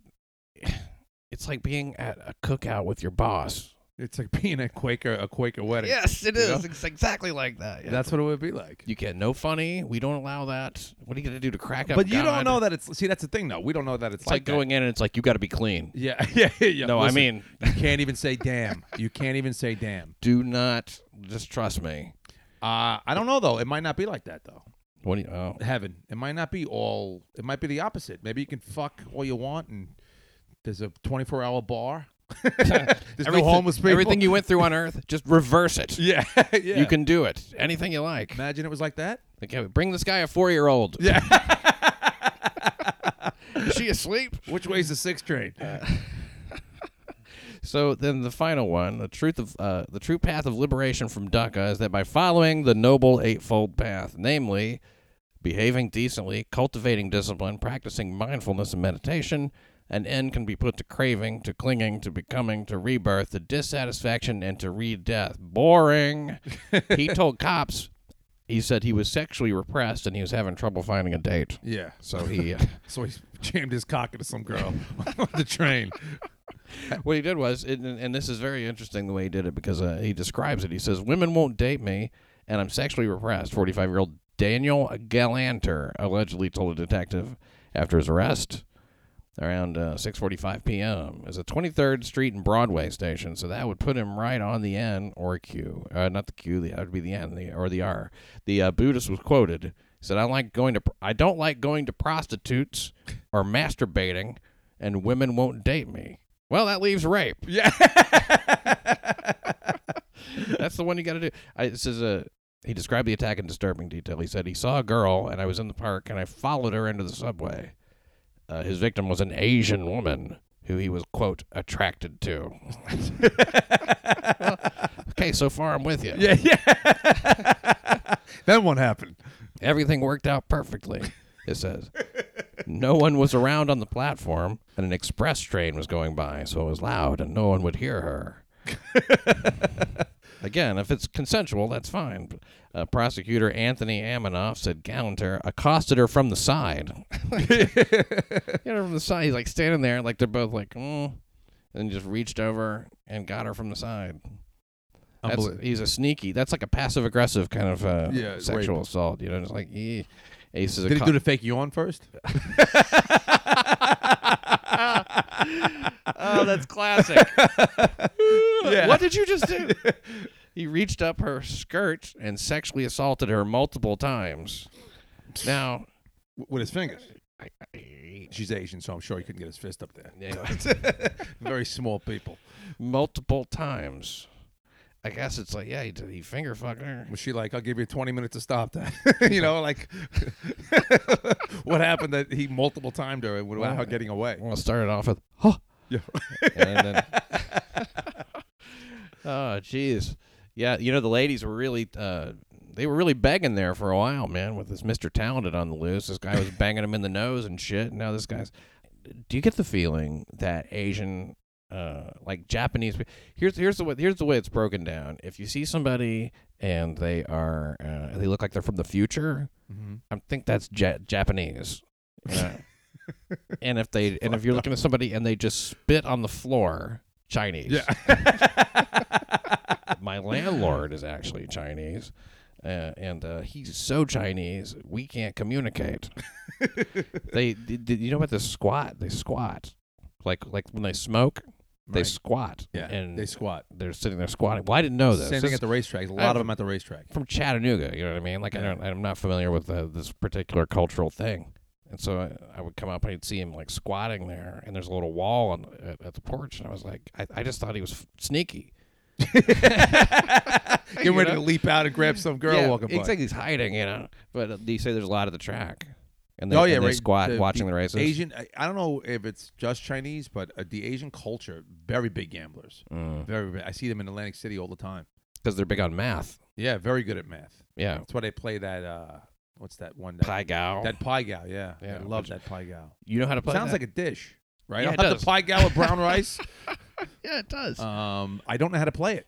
it's like being at a cookout with your boss. It's like being a Quaker a Quaker wedding. Yes, it You is. know? It's exactly like that. yeah. That's what it would be like. You get no funny. We don't allow that. What are you gonna do to crack up? But you don't know that it's. See, that's the thing, though. We don't know that it's, It's like, that. going in and it's like you got to be clean. Yeah, yeah, yeah. no, Listen, I mean, you can't even say damn. You can't even say damn. do not just trust me. Uh, I don't know though. It might not be like that though. What do you? Oh, Heaven. It might not be all. It might be the opposite. Maybe you can fuck all you want, and there's a 24 hour bar. there's no Everything- homeless people. Everything you went through on Earth, just reverse it. Yeah, yeah. You can do it. Anything you like. imagine it was like that. Like, yeah, bring this guy a four-year-old. Yeah. Is she asleep? Which way's the six train? So then the final one, the truth of uh, the true path of liberation from dukkha is that by following the noble eightfold path, namely behaving decently, cultivating discipline, practicing mindfulness and meditation, an end can be put to craving, to clinging, to becoming, to rebirth, to dissatisfaction, and to re-death. Boring. he told cops, he said he was sexually repressed and he was having trouble finding a date. Yeah. So he, uh, So he jammed his cock into some girl on the train. what he did was, and, and this is very interesting the way he did it because uh, he describes it. He says, "Women won't date me, and I'm sexually repressed." Forty-five-year-old Daniel Galanter allegedly told a detective after his arrest around uh, 6:45 p.m. is a 23rd Street and Broadway station, so that would put him right on the N or Q, uh, not the Q. That would be the N, the, or the R. The uh, Buddhist was quoted. He said, "I like going to. I don't like going to prostitutes or masturbating, and women won't date me." Well, that leaves rape. Yeah. That's the one you got to do. I, this is a. He described the attack in disturbing detail. He said he saw a girl, and I was in the park, and I followed her into the subway. Uh, his victim was an Asian woman who he was quote attracted to. okay, so far I'm with you. yeah, yeah. then what happened? Everything worked out perfectly. It says. No one was around on the platform, and an express train was going by, so it was loud, and no one would hear her. Again, if it's consensual, that's fine. Uh, prosecutor Anthony Amanoff said Galanter accosted her from the side. you know, from the side, he's like standing there, like they're both like, mm, and just reached over and got her from the side. That's, he's a sneaky. That's like a passive aggressive kind of uh, Yeah, sexual rape. assault. You know, just like, eh. he says, Did he acco- do the fake yawn first? oh, that's classic. Yeah. What did you just do? he reached up her skirt and sexually assaulted her multiple times. Now, with his fingers. I, I, She's Asian, so I'm sure he couldn't get his fist up there. yeah, Very small people. multiple times. I guess it's like, yeah, he, he finger fucked her. Was she like, I'll give you 20 minutes to stop that? you know, like what happened that he multiple timed her without her getting away? Well, it started off with, huh. Yeah. and then, oh, jeez. Yeah, you know, the ladies were really, uh, they were really begging there for a while, man, with this Mr. Talented on the loose. This guy was banging him in the nose and shit. Now this guy's. Do you get the feeling that Asian, uh, like Japanese, here's here's the way here's the way it's broken down. If you see somebody and they are, uh, they look like they're from the future, Mm-hmm. I think that's ja- Japanese. Know? and if they and if you're looking at somebody and they just spit on the floor, Chinese. My landlord is actually Chinese, uh, and uh, he's so Chinese we can't communicate. they, did you know about the squat? They squat, like like when they smoke, they Right. squat. Yeah, and they squat. they're sitting there squatting. Well, I didn't know this. Same thing at the racetrack. A lot of them at the racetrack. from Chattanooga. You know what I mean? Like I don't, I'm not familiar with uh, this particular cultural thing, and so I, I would come up and I'd see him like squatting there, and there's a little wall on at, at the porch, and I was like, I, I just thought he was f- sneaky. Get You ready know? to leap out and grab some girl yeah, walking by. It's like he's hiding, you know. But uh, you say there's a lot of the track, and they, oh yeah, and they right. squat The- watching the, races. Asian. I, I don't know if it's just Chinese, but uh, the Asian culture, very big gamblers. because Very. Big. I see them in Atlantic City all the time. Because they're big on math. Yeah, very good at math. Yeah, That's why they play that. uh What's that one? That, pai gow. that pai gow. Yeah, Yeah, I love that pai gow. you know how to play. It Sounds that? like a dish, right? Yeah, I'll have the pai gow with brown rice. yeah, it does. Um, I don't know how to play it.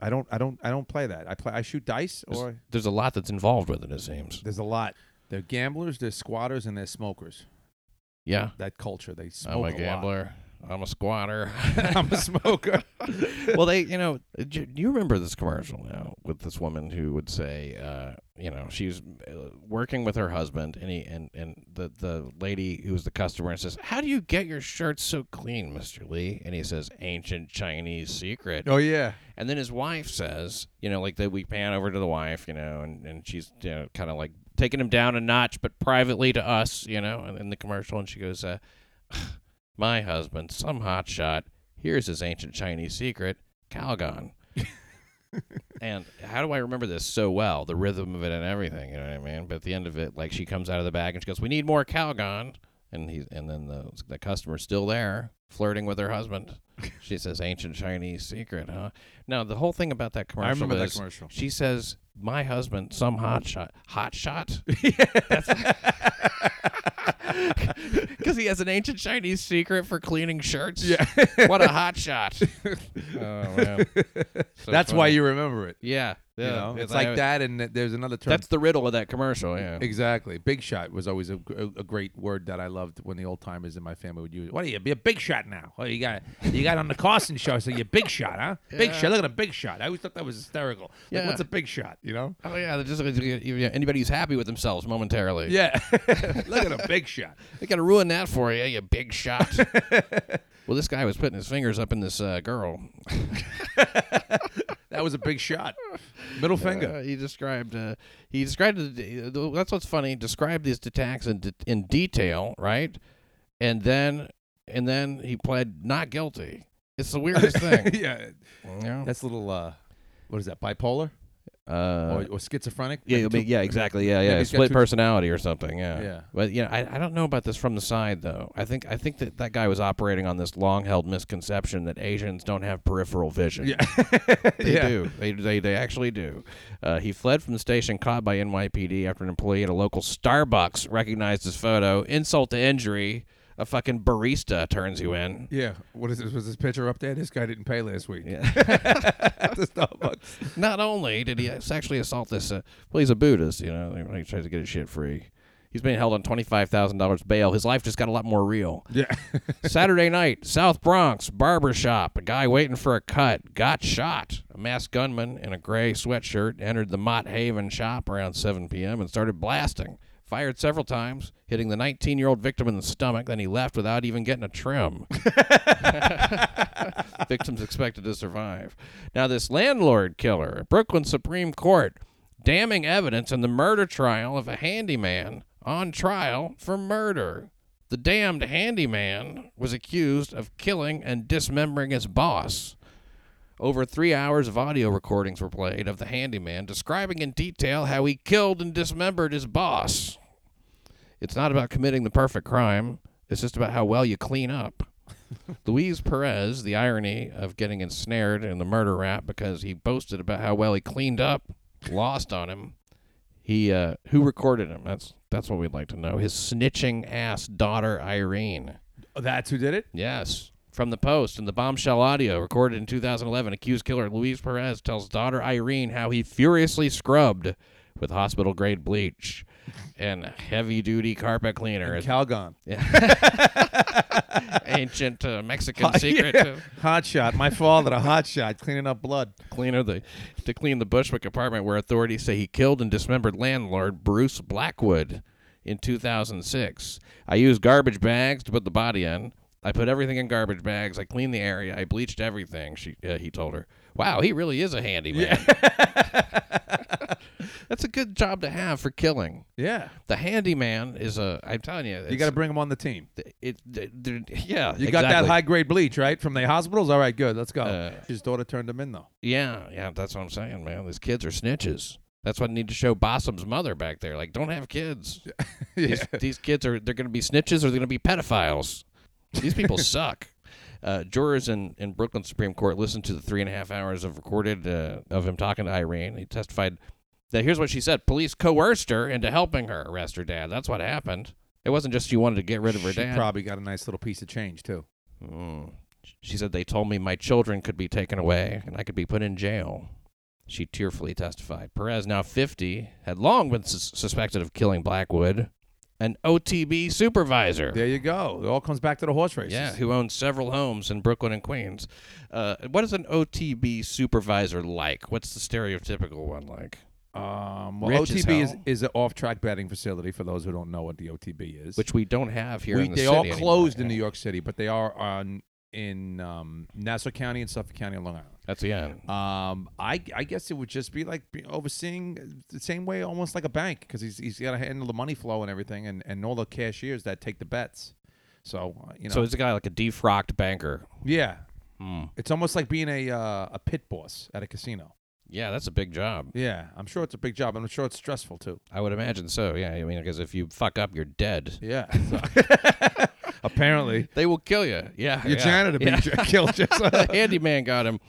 I don't. I don't. I don't play that. I play. I shoot dice, There's- or there's a lot that's involved with it. It seems. there's a lot. They're gamblers. They're squatters, and they're smokers. Yeah, That culture. They smoke I'm a a lot. gambler. I'm a squatter. I'm a smoker. well, they, you know, do you remember this commercial now with this woman who would say, uh, you know, she's uh, working with her husband, and he and and the the lady who's the customer says, "How do you get your shirts so clean, Mister Lee?" And he says, "Ancient Chinese secret." oh yeah. And then his wife says, you know, like that we pan over to the wife, you know, and, and she's you know, kind of like taking him down a notch, but privately to us, you know, in, in the commercial. And she goes, uh, my husband, some hotshot, here's his ancient Chinese secret, Calgon. and how do I remember this so well? The rhythm of it and everything, you know what I mean? But at the end of it, like she comes out of the bag and she goes, "We need more Calgon," and he's and then the the customer's still there, flirting with her husband. She says, "Ancient Chinese secret, huh?" Now the whole thing about that commercial I remember that is commercial. she says, "My husband, some hot shot, hot shot." Because he has an ancient Chinese secret for cleaning shirts. Yeah. what a hot shot. oh man. So That's why you remember it. Yeah. You yeah. know, it's I- like that, and there's another term. That's the riddle of that commercial. Yeah. exactly. Big shot was always a, a, a great word that I loved when the old timers in my family would use. What are you? Be a big shot now. Well, you got you got on the Carson show, so you're big shot, huh? Big shot. Look at a big shot. I always thought that was hysterical. Like, Yeah. what's a big shot? You know? Oh yeah. Just anybody who's happy with themselves momentarily. Yeah. Look at a big shot. They gotta ruin that for you, you big shot. well, this guy was putting his fingers up in this uh, girl. That was a big shot. Middle finger. Uh, he described. Uh, he described. The, the- that's what's funny. He Described these attacks in, de- in detail, right? And then, and then he pled not guilty. It's the weirdest thing. yeah. yeah. That's a little. uh What is that? Bipolar Uh, or, or schizophrenic? yeah, Maybe yeah, exactly. Yeah, yeah. Split personality or something. Yeah. Yeah. But you know, I, I don't know about this from the side though. I think I think that that guy was operating on this long-held misconception that Asians don't have peripheral vision. Yeah. They yeah. do. They, they they actually do. Uh, he fled from the station caught by NYPD after an employee at a local Starbucks recognized his photo. Insult to injury. A fucking barista turns you in. Yeah. What is this? Was this picture up there? This guy didn't pay last week Yeah. at the Starbucks. Not only did he sexually assault this, uh, well, he's a Buddhist. You know, he tries to get his shit free. He's being held on twenty five thousand dollars bail. His life just got a lot more real. Yeah. Saturday night, South Bronx, barber shop. A guy waiting for a cut got shot. A masked gunman in a gray sweatshirt entered the Mott Haven shop around 7 p.m. and started blasting. Fired several times, hitting the 19 year old victim in the stomach. Then he left without even getting a trim. Victims expected to survive. Now, this landlord killer, Brooklyn Supreme Court, damning evidence in the murder trial of a handyman on trial for murder. The damned handyman was accused of killing and dismembering his boss. Over three hours of audio recordings were played of the handyman describing in detail how he killed and dismembered his boss. It's not about committing the perfect crime, it's just about how well you clean up. Luis Perez, the irony of getting ensnared in the murder rap because he boasted about how well he cleaned up, lost on him. He uh, who recorded him? That's that's what we'd like to know. His snitching ass daughter Irene. That's who did it. Yes. From the Post and the bombshell audio recorded in 2011, accused killer Luis Perez tells daughter Irene how he furiously scrubbed with hospital grade bleach and heavy duty carpet cleaner. Calgon. Ancient uh, Mexican Hot- secret yeah. Hot shot. My father, a hot shot, cleaning up blood. cleaner the to clean the Bushwick apartment where authorities say he killed and dismembered landlord Bruce Blackwood in 2006. I used garbage bags to put the body in. I put everything in garbage bags. I cleaned the area. I bleached everything. She uh, he told her. Wow, he really is a handyman. That's a good job to have for killing. Yeah. The handyman is a. I'm telling you, You got to bring him on the team. it. it- yeah, You got that high grade bleach, right? From the hospitals? All right, good. Let's go. Uh, His daughter turned him in, though. Yeah, yeah, that's what I'm saying, man. These kids are snitches. That's what I need to show Bossum's mother back there. Like, don't have kids. These, these kids are they're going to be snitches or they're going to be pedophiles. These people suck. Uh, jurors in, in Brooklyn Supreme Court listened to the three and a half hours of recorded uh, of him talking to Irene. He testified that here's what she said: police coerced her into helping her arrest her dad. That's what happened. It wasn't just she wanted to get rid of her dad. she dad. probably got a nice little piece of change, too. Mm. She said they told me my children could be taken away and I could be put in jail. She tearfully testified. Perez, now 50, had long been sus- suspected of killing Blackwood, an OTB supervisor. There you go. It all comes back to the horse races. Yeah, who owns several homes in Brooklyn and Queens. Uh, what is an OTB supervisor like? What's the stereotypical one like? Um, well, Rich OTB is, is an off-track betting facility. For those who don't know what the OTB is, Which we don't have here we, in the they city They all anymore. closed in New York City, but they are on in um, Nassau County and Suffolk County on Long Island. That's the end. Um, I I guess it would just be like be overseeing the same way, almost like a bank, because he's he's got to handle the money flow and everything, and, and all the cashiers that take the bets. So uh, you know, So it's a guy like a defrocked banker. yeah, Hmm. it's almost like being a uh, a pit boss at a casino. Yeah, that's a big job. Yeah, I'm sure it's a big job. I'm sure it's stressful too. I would imagine so. Yeah, I mean, because if you fuck up, you're dead. Yeah. so- Apparently, They will kill you. Yeah, your yeah. janitor Yeah. beat you, killed you. handyman got him.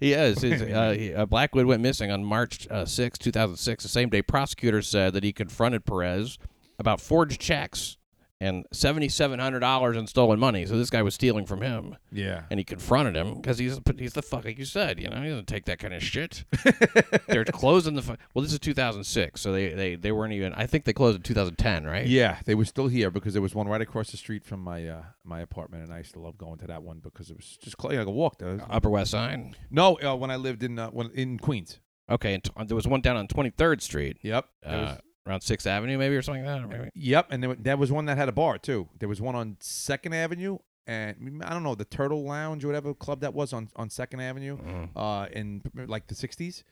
He is. Uh, uh, Blackwood went missing on March uh, 6, 2006. The same day, prosecutors said that he confronted Perez about forged checks and $7,700 in stolen money. So this guy was stealing from him. yeah. And he confronted him because he's he's the fuck like you said, you know, he doesn't take that kind of shit. They're closing the fu- well. This is 2006, so they, they they weren't even. I think they closed in 2010, right? Yeah, they were still here because there was one right across the street from my uh, my apartment, and I used to love going to that one because it was just cl- like a walk. There. Upper West Side. No, uh, when I lived in uh, when, in Queens. Okay, and t- there was one down on 23rd Street, Yep. Uh, around Sixth Avenue, maybe or something like that. Or maybe. Yep, and there, wa- there was one that had a bar too. There was one on Second Avenue, and I don't know the Turtle Lounge or whatever club that was on on Second Avenue, Mm. uh, in like the '60s.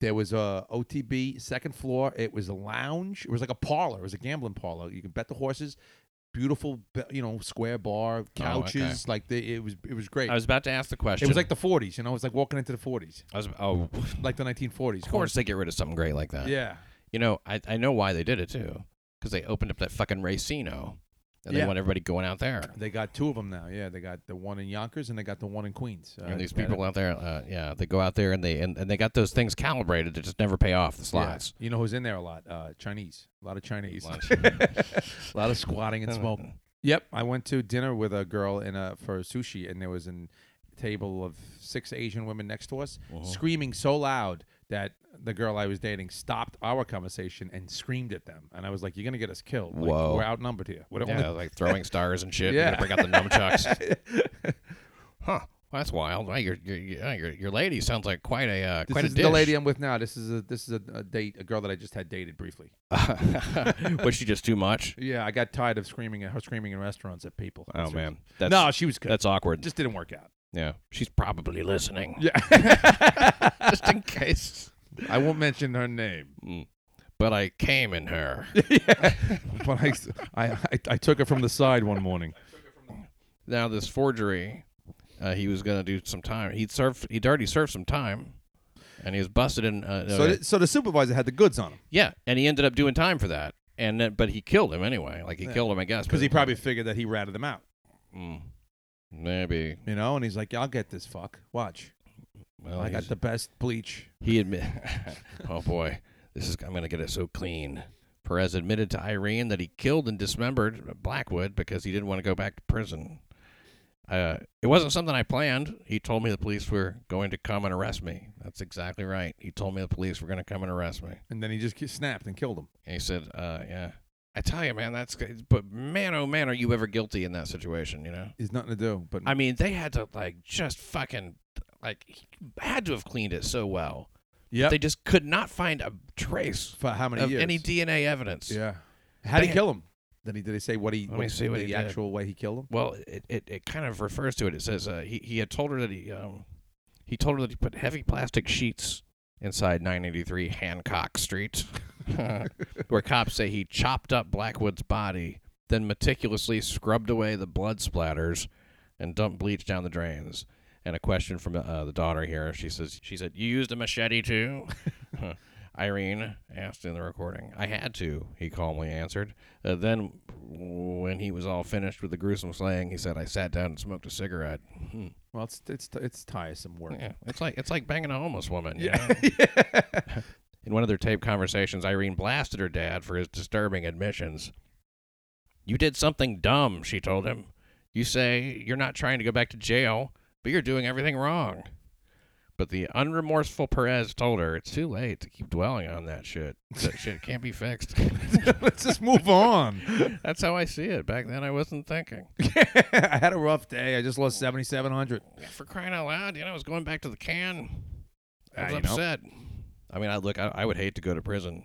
There was a OTB second floor. It was a lounge. It was like a parlor. It was a gambling parlor. You could bet the horses. Beautiful, be- you know, square bar, couches. okay. Like the, it was, it was great. I was about to ask the question. it was like the '40s. You know, it was like walking into the '40s, I was. Oh, like the 1940s. of course they get rid of something great like that. Yeah. You know, I I know why they did it too, because they opened up that fucking Racino, and they Yeah. want everybody going out there. They got two of them now. Yeah, they got the one in Yonkers and they got the one in Queens. Uh, and these people out there, uh, yeah, they go out there and they and, and they got those things calibrated to just never pay off the yeah. slots. You know who's in there a lot? Uh, Chinese. A lot of Chinese. Lunch. a lot of squatting and smoking. Yep. I went to dinner with a girl in a for sushi, and there was a table of six Asian women next to us, Uh-huh. screaming so loud that the girl I was dating stopped our conversation and screamed at them. And I was like, "You're gonna get us killed. Like, Whoa. We're outnumbered here. Don't Yeah, like throwing stars and shit. Yeah. Bring out the nunchucks. huh? Well, that's wild. Your your your your, lady sounds like quite a uh, This quite is a the lady I'm with now. This is a this is a, a date, a girl that I just had dated briefly. Was she just too much? Yeah, I got tired of screaming at her screaming in restaurants at people. Oh man, that's, no, she was good. that's awkward. just didn't work out. Yeah, she's probably listening. Yeah. Just in case. I won't mention her name. Mm. But I came in her. yeah. But I, I, I, I took her from the side one morning. now this forgery, uh, he was gonna do some time. He'd served. He'd already served some time, and he was busted in. Uh, So, uh, so the supervisor had the goods on him yeah, and he ended up doing time for that. And then, but he killed him anyway. Like he Yeah. killed him, I guess, because he probably figured that he ratted him out, Mm, maybe. you know. And he's like, "I'll get this fuck. Watch, Well, I got the best bleach." He admit. oh boy, this is. I'm gonna get it so clean. Perez admitted to Irene that he killed and dismembered Blackwood because he didn't want to go back to prison. Uh, it wasn't something I planned. He told me the police were going to come and arrest me. That's exactly right. He told me the police were going to come and arrest me. And then he just snapped and killed him. And he said, uh, "Yeah, I tell you, man, that's good. But man, oh man, are you ever guilty in that situation? You know? He's nothing to do. But I mean, they had to like just fucking like he had to have cleaned it so well. yeah, They just could not find a trace for how many of years? any DNA evidence. yeah. How did he kill him? Did he? Did they say what he? Let me see what the he did. actual way he killed him? Well, it, it, it kind of refers to it. It says uh, he he had told her that he um he told her that he put heavy plastic sheets inside 983 Hancock Street, where cops say he chopped up Blackwood's body, then meticulously scrubbed away the blood splatters, and dumped bleach down the drains. And a question from uh, the daughter here. She says she said you used a machete too. Irene asked in the recording. I had to, he calmly answered. Uh, then, when he was all finished with the gruesome slaying, he said, I sat down and smoked a cigarette. Hmm. Well, it's it's it's tiresome work. Yeah, it's like it's like banging a homeless woman. Yeah. yeah. In one of their taped conversations, Irene blasted her dad for his disturbing admissions. You did something dumb, she told him. You say you're not trying to go back to jail, but you're doing everything wrong. But the unremorseful Perez told her it's too late to keep dwelling on that shit. That shit can't be fixed. Let's just move on. That's how I see it. Back then, I wasn't thinking. I had a rough day. I just lost seventy seven hundred. For crying out loud, you know, I was going back to the can. I Ah, was upset. know. I mean, I look, I, I would hate to go to prison.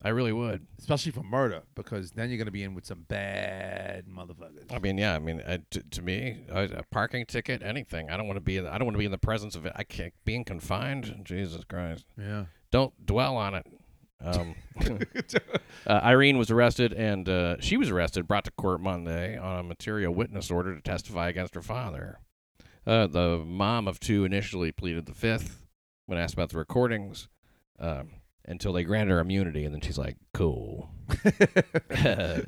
I really would. Especially for murder, because then you're gonna be in with some bad motherfuckers. I mean, yeah. I mean, uh, to, to me, a, a parking ticket, anything. I don't want to be. In, I don't want to be in the presence of it. I can't being confined. Jesus Christ! Yeah. Don't dwell on it. Um, uh, Irene was arrested, and uh, she was arrested, brought to court Monday on a material witness order to testify against her father. Uh, the mom of two initially pleaded the fifth when asked about the recordings, um, until they granted her immunity, and then she's like, "Cool."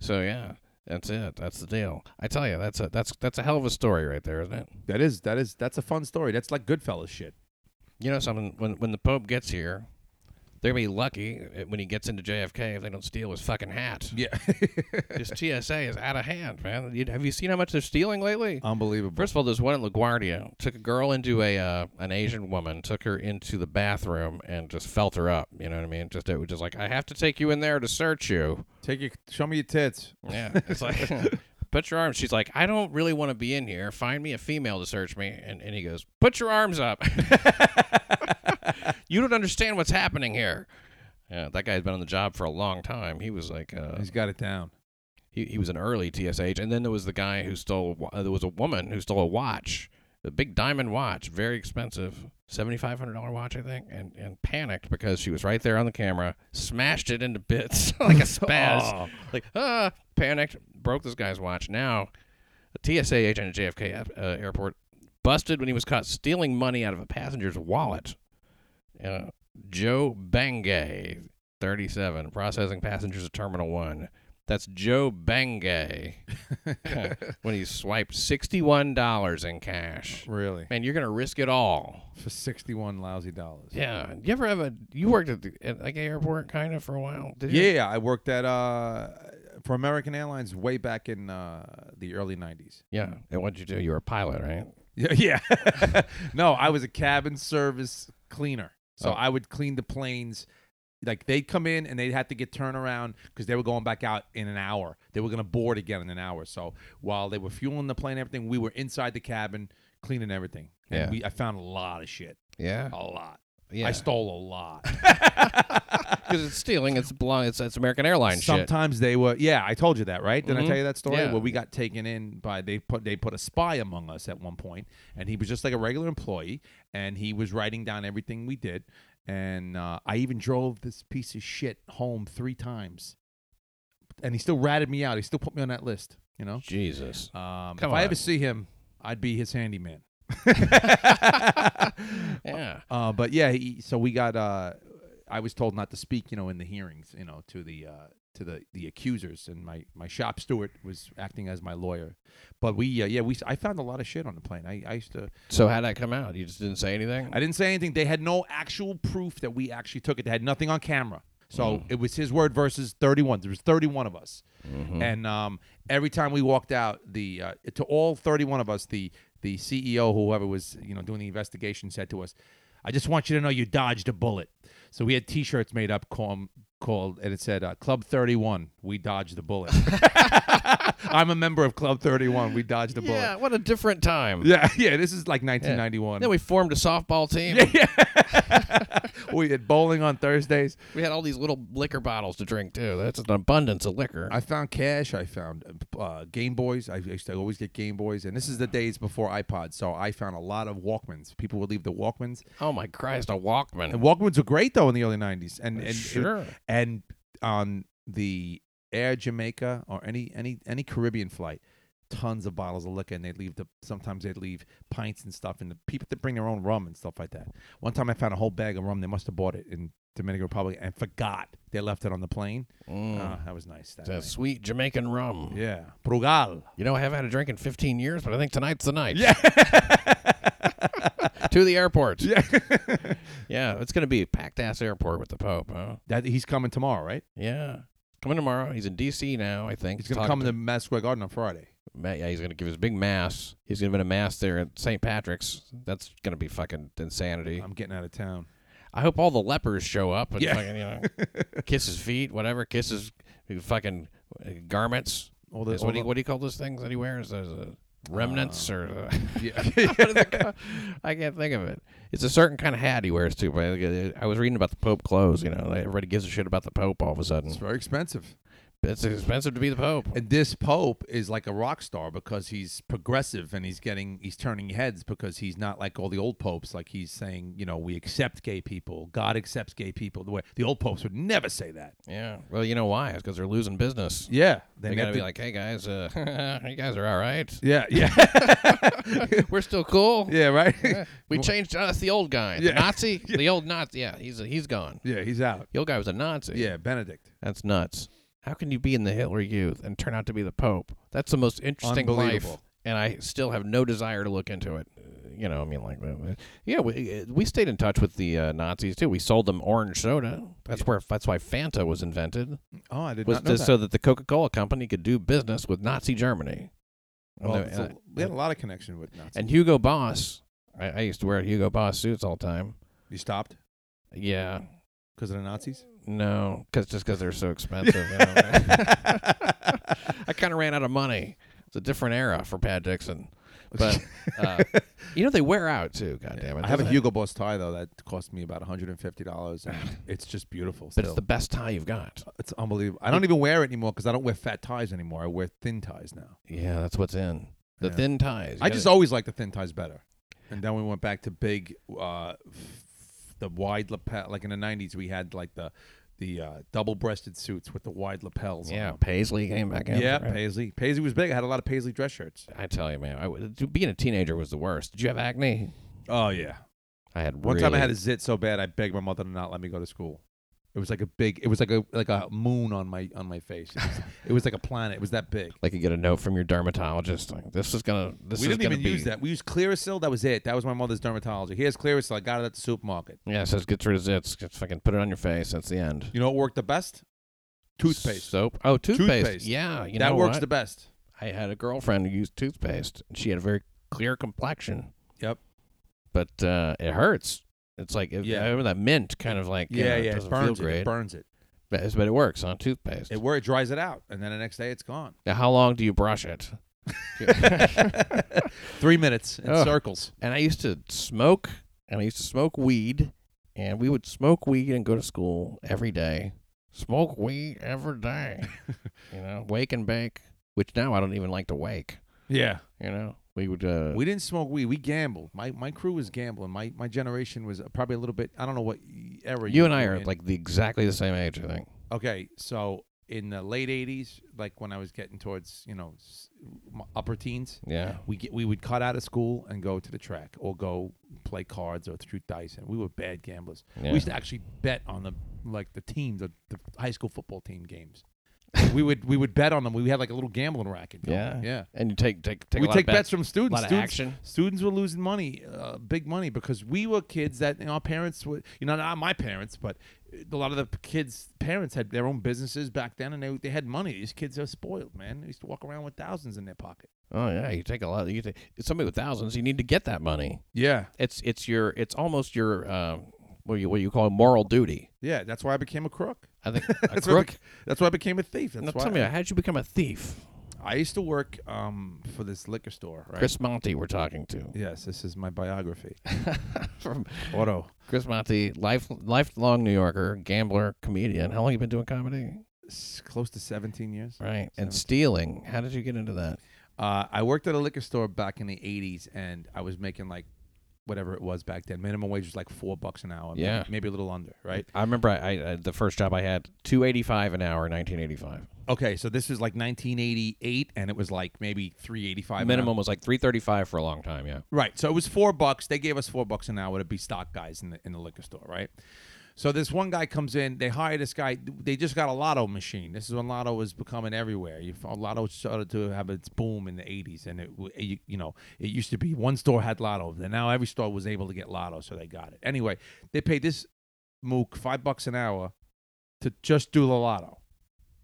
so yeah, that's it. That's the deal. I tell you, that's a that's that's a hell of a story right there, isn't it? that is that is that's a fun story. That's like Goodfellas shit. You know something? When when the Pope gets here, they're gonna be lucky uh, when he gets into JFK if they don't steal his fucking hat. Yeah. This TSA is out of hand, man. You, have you seen how much they're stealing lately? Unbelievable. First of all, there's one in LaGuardia. Took a girl into a uh, an Asian woman, took her into the bathroom, and just felt her up. You know what I mean? Just it was just like, I have to take you in there to search you. Take your show me your tits. Yeah, it's like put your arms. She's like, I don't really want to be in here. Find me a female to search me. And and he goes, put your arms up. you don't understand what's happening here. Yeah, that guy's been on the job for a long time. He was like, uh, He's got it down. he he was an early TSH, and then there was the guy who stole. Uh, there was a woman who stole a watch, a big diamond watch, very expensive, seventy five hundred dollar watch, I think, and and panicked because she was right there on the camera, smashed it into bits like a spaz, Oh. like ah, panicked, broke this guy's watch. Now, a TSA agent at JFK uh, airport busted when he was caught stealing money out of a passenger's wallet. Uh, Joe Bengay, 37, processing passengers at Terminal 1. That's Joe Bengay when he swiped $61 in cash. Really? Man, you're going to risk it all. For sixty one lousy dollars. Yeah. You ever have a, you worked at, the, at like an airport kind of for a while? Did you? Yeah, I worked at uh for American Airlines way back in uh the early nineties. Yeah. And what'd you do? You were a pilot, right? Yeah, yeah. no, I was a cabin service cleaner. So Oh. I would clean the planes. Like they'd come in and they'd have to get turned around because they were going back out in an hour. They were going to board again in an hour. So while they were fueling the plane, and everything, we were inside the cabin cleaning everything. And Yeah. we, I found a lot of shit, Yeah. a lot. Yeah. I stole a lot. because it's stealing. It's belong. It's, it's American Airlines shit. Sometimes they were. Yeah, I told you that, right? Did I Mhm. tell you that story? Yeah. Where we got taken in by they put they put a spy among us at one point, and he was just like a regular employee, and he was writing down everything we did, and uh, I even drove this piece of shit home three times, and he still ratted me out. He still put me on that list. You know, Jesus. um, if Come I on. ever see him, I'd be his handyman. Yeah. Uh, but yeah, he, so we got. Uh, I was told not to speak, you know, in the hearings, you know, to the uh, to the the accusers, and my my shop steward was acting as my lawyer. But we, uh, yeah, we. I found a lot of shit on the plane. I, I used to. So how'd that come out? You just didn't say anything. I didn't say anything. They had no actual proof that we actually took it. They had nothing on camera. So Mm. it was his word versus 31. There was 31 of us. Mhm. And um, every time we walked out, the uh, to all 31 of us, the the CEO, whoever was you know doing the investigation, said to us, "I just want you to know you dodged a bullet." So we had T-shirts made up called, called and it said uh, Club 31. We dodged the bullet. I'm a member of Club 31. We dodged yeah. bullet. What a different time. Yeah, yeah. This is like 1991. Then we formed a softball team. Yeah, we had bowling on Thursdays. We had all these little liquor bottles to drink too. That's an abundance of liquor. I found cash. I found uh, Game Boys. I used to always get Game Boys, and this is the days before iPods. So I found a lot of Walkmans. People would leave the Walkmans, oh my Christ, a Walkman. and Walkmans were great though in the early '90s. And and sure. and on the Air Jamaica or any any any Caribbean flight, tons of bottles of liquor, and they'd leave the sometimes they'd leave pints and stuff, and the people that bring their own rum and stuff like that. One time I found a whole bag of rum. They must have bought it in Dominican Republic and forgot they left it on the plane. Mm. Ah, that was nice. That that night. sweet Jamaican rum. Yeah, Brugal. You know, I haven't had a drink in 15 years, but I think tonight's the night. Yeah. to the airport. yeah. Yeah, it's going to be a packed ass airport with the Pope, huh? that he's coming tomorrow, right? Yeah. Coming tomorrow. He's in D.C. now, I think. He's gonna talking come to Madison Square Garden on Friday. Ma- Yeah, he's going to give his big mass. He's going to be a mass there at St. Patrick's. That's going to be fucking insanity. I'm getting out of town. I hope all the lepers show up and Yeah. fucking, you know, kiss his feet, whatever, kiss his fucking uh, garments. All the, Is- all what, do you, the- what do you call those things that he wears? Those uh, remnants or uh, yeah. what is it called? I can't think of it. It's a certain kind of hat he wears too. But I I was reading about the Pope clothes. You know, everybody gives a shit about the Pope all of a sudden. it's very expensive. It's expensive to be the Pope. And this Pope is like a rock star because he's progressive and he's getting he's turning heads because he's not like all the old popes. Like he's saying, you know, we accept gay people. God accepts gay people. The way the old popes would never say that. Yeah. Well, you know why? It's because they're losing business. Yeah, They never got to be like, hey guys, uh, you guys are all right. yeah, yeah, We're still cool. yeah, right. Yeah. We changed. Uh, that's the old guy, the Yeah. Nazi, the old Nazi. Yeah, he's he's gone. yeah, he's out. The old guy was a Nazi. Yeah, Benedict. that's nuts. How can you be in the Hitler Youth and turn out to be the Pope? That's the most interesting life, and I still have no desire to look into it. Uh, You know, I mean, like, uh, yeah, we, we stayed in touch with the uh, Nazis too. We sold them orange soda. That's where that's why Fanta was invented, Oh, I did was not know to- that. so that the Coca Cola company could do business with Nazi Germany. Well, so and- we had a lot of connection with Nazis. and Hugo Boss. I, I used to wear Hugo Boss suits all the time. you stopped Yeah, because of the Nazis. No, cause just because they're so expensive. You know? I kind of ran out of money. It's a different era for Pat Dixon, but uh, you know they wear out too. God damn it! I have a doesn't it? Hugo Boss tie though that cost me about $150, and it's just beautiful. but Still. it's the best tie you've got. It's unbelievable. I don't even wear it anymore because I don't wear fat ties anymore. I wear thin ties now. Yeah, that's what's in the Yeah. thin ties. You I gotta- just always like the thin ties better. And then we went back to big, uh, the wide lapel. Like in the '90s, we had like the the uh, double-breasted suits with the wide lapels. yeah. on Paisley came back in. yeah. right? Paisley. Paisley was big. I had a lot of Paisley dress shirts. I tell you, man, I being a teenager was the worst. Did you have acne? Oh yeah. I had One time I had a zit so bad I begged my mother to not let me go to school. It was like a big. It was like a like a moon on my on my face. It was, it was like a planet. It was that big. like you get a note from your dermatologist. Like, this is gonna. This is a we is didn't gonna even be, use that. We used Clearasil. That was it. That was my mother's dermatology. Here's Clearasil. I got it at the supermarket. Yeah, it says get rid of zits. Just fucking put it on your face. That's the end. You know what worked the best? Toothpaste. Soap. Oh, toothpaste. Toothpaste. Yeah, you that know works what? the best. I had a girlfriend who used toothpaste, and she had a very clear complexion. Yep. But uh, it hurts. It's like if, Yeah. I remember that mint kind of like Yeah, know, yeah. It burns feel it. It burns it. But, but it works on toothpaste. It where it dries it out, and then the next day it's gone. now, how long do you brush it? Three minutes in Ugh. circles. and I used to smoke, and I used to smoke weed, and we would smoke weed and go to school every day. Smoke weed every day. you know, wake and bake. Which now I don't even like to wake. Yeah. You know, we would. Uh, We didn't smoke weed. We gambled. My my crew was gambling. My my generation was probably a little bit. I don't know what era. you and I are in. like the exactly the same age. I think. Okay, so in the late '80s, like when I was getting towards you know upper teens, Yeah. we get we would cut out of school and go to the track or go play cards or shoot dice, and we were bad gamblers. Yeah. We used to actually bet on the like the team, the, the high school football team games. we would we would bet on them. We had like a little gambling racket. going. Yeah. yeah. And you take take take. we a lot take of bets from students. lot of students, action. students were losing money, uh, big money, because we were kids that you know, our parents were, you know, not my parents, but a lot of the kids' parents had their own businesses back then, and they they had money. These kids are spoiled, man. They used to walk around with thousands in their pocket. Oh yeah, you take a lot. You take somebody with thousands. You need to get that money. Yeah, It's it's your it's almost your um, what you what you call moral duty. yeah. That's why I became a crook. I think a That's why I crook. that's why I became a thief. That's Now why tell me, how'd you become a thief? I used to work um, for this liquor store. Right. Chris Monty, we're talking to. Yes, this is my biography. From Auto. Chris Monty, life lifelong New Yorker, gambler, comedian. How long you been doing comedy? S- close to 17 years. Right. And stealing. How did you get into that? Uh, I worked at a liquor store back in the '80s, and I was making like whatever it was back then. Minimum wage was like four bucks an hour. maybe- Yeah. maybe, a little under, right? I remember I, I, I the first job I had two eighty five an hour in nineteen eighty five. Okay, so this is like 1988, and it was like maybe 385 an Minimum hour. was like three thirty five for a long time. Yeah. Right. So it was four bucks. They gave us four bucks an hour to be stock guys in the in the liquor store, right? So this one guy comes in. They hire this guy. They just got a lotto machine. This is when lotto was becoming everywhere. You lotto started to have its boom in the '80s, and it you, you know it used to be one store had lotto, and now every store was able to get lotto, so they got it. Anyway, they paid this mook five bucks an hour to just do the lotto.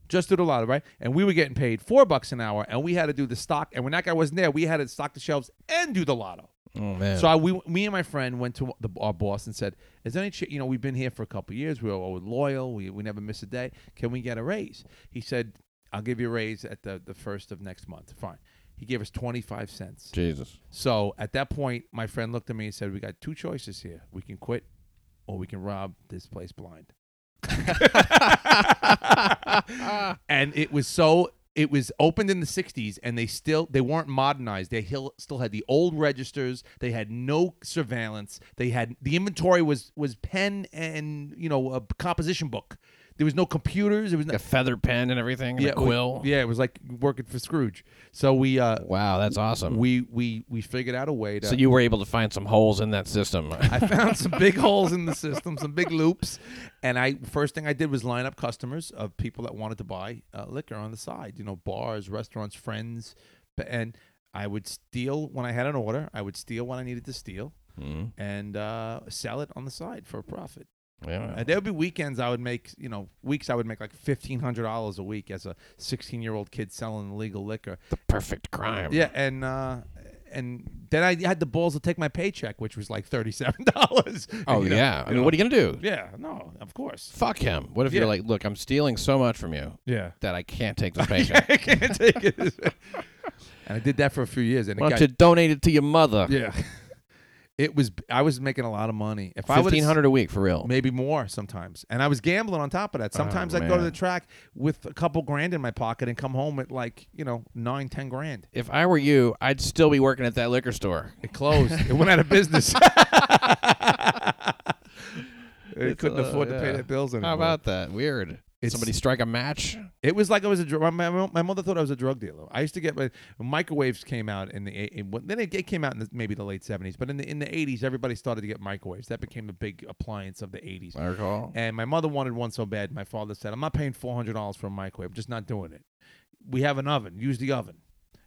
Just do the lotto, right? And we were getting paid four bucks an hour, and we had to do the stock. And when that guy wasn't there, we had to stock the shelves and do the lotto. Oh man. So I, we, me and my friend went to the, our boss and said, "Is there any, ch- you know, we've been here for a couple of years. We're always loyal. We, we never miss a day. Can we get a raise?" He said, "I'll give you a raise at the the first of next month." Fine. He gave us twenty five cents. Jesus. So at that point, my friend looked at me and said, "We got two choices here. We can quit, or we can rob this place blind." and it was so it was opened in the 60s and they still they weren't modernized. They still had the old registers. They had no surveillance. They had the inventory was was pen and you know a composition book there was no computers It was no a feather pen and everything. And yeah, a quill. yeah it was like working for scrooge so we uh Wow, that's awesome. we we we figured out a way to so you were able to find some holes in that system. I found some big holes in the system, some big loops, and I first thing I did was line up customers of people that wanted to buy uh, liquor on the side. You know, bars, restaurants, friends, and I would steal when I had an order. I would steal what I needed to steal Mm. and uh, sell it on the side for a profit. Yeah. And there would be weekends I would make, you know, weeks I would make like fifteen hundred dollars a week as a sixteen-year-old kid selling illegal liquor. the perfect crime. Yeah, and uh, and then I had the balls to take my paycheck, which was like thirty-seven dollars. Oh yeah. I mean, what are you gonna do? Yeah, no, of course. Fuck him. What if Yeah. you're like, look, I'm stealing so much from you Yeah. that I can't take this paycheck. I can't take it. and I did that for a few years, and Why got, don't you donate it to your mother? yeah, it was. I was making a lot of money. If I Fifteen hundred a week for real. maybe more sometimes, and I was gambling on top of that. Sometimes I'd go to man. the track with a couple grand in my pocket and come home at like you know nine, ten grand. If I were you, I'd still be working at that liquor store. It closed. it went out of business. They It's, couldn't uh, afford to pay yeah. their bills anymore. How about that? Weird. It's- Somebody strike a match. It was like I was a drug. My, my, my mother thought I was a drug dealer. I used to get my microwaves came out in the eight- in, then it, it came out in the, maybe the late seventies, but in the in the eighties, everybody started to get microwaves. That became a big appliance of the eighties. I recall. And my mother wanted one so bad. My father said, "I'm not paying four hundred dollars for a microwave. I'm just not doing it. We have an oven. Use the oven."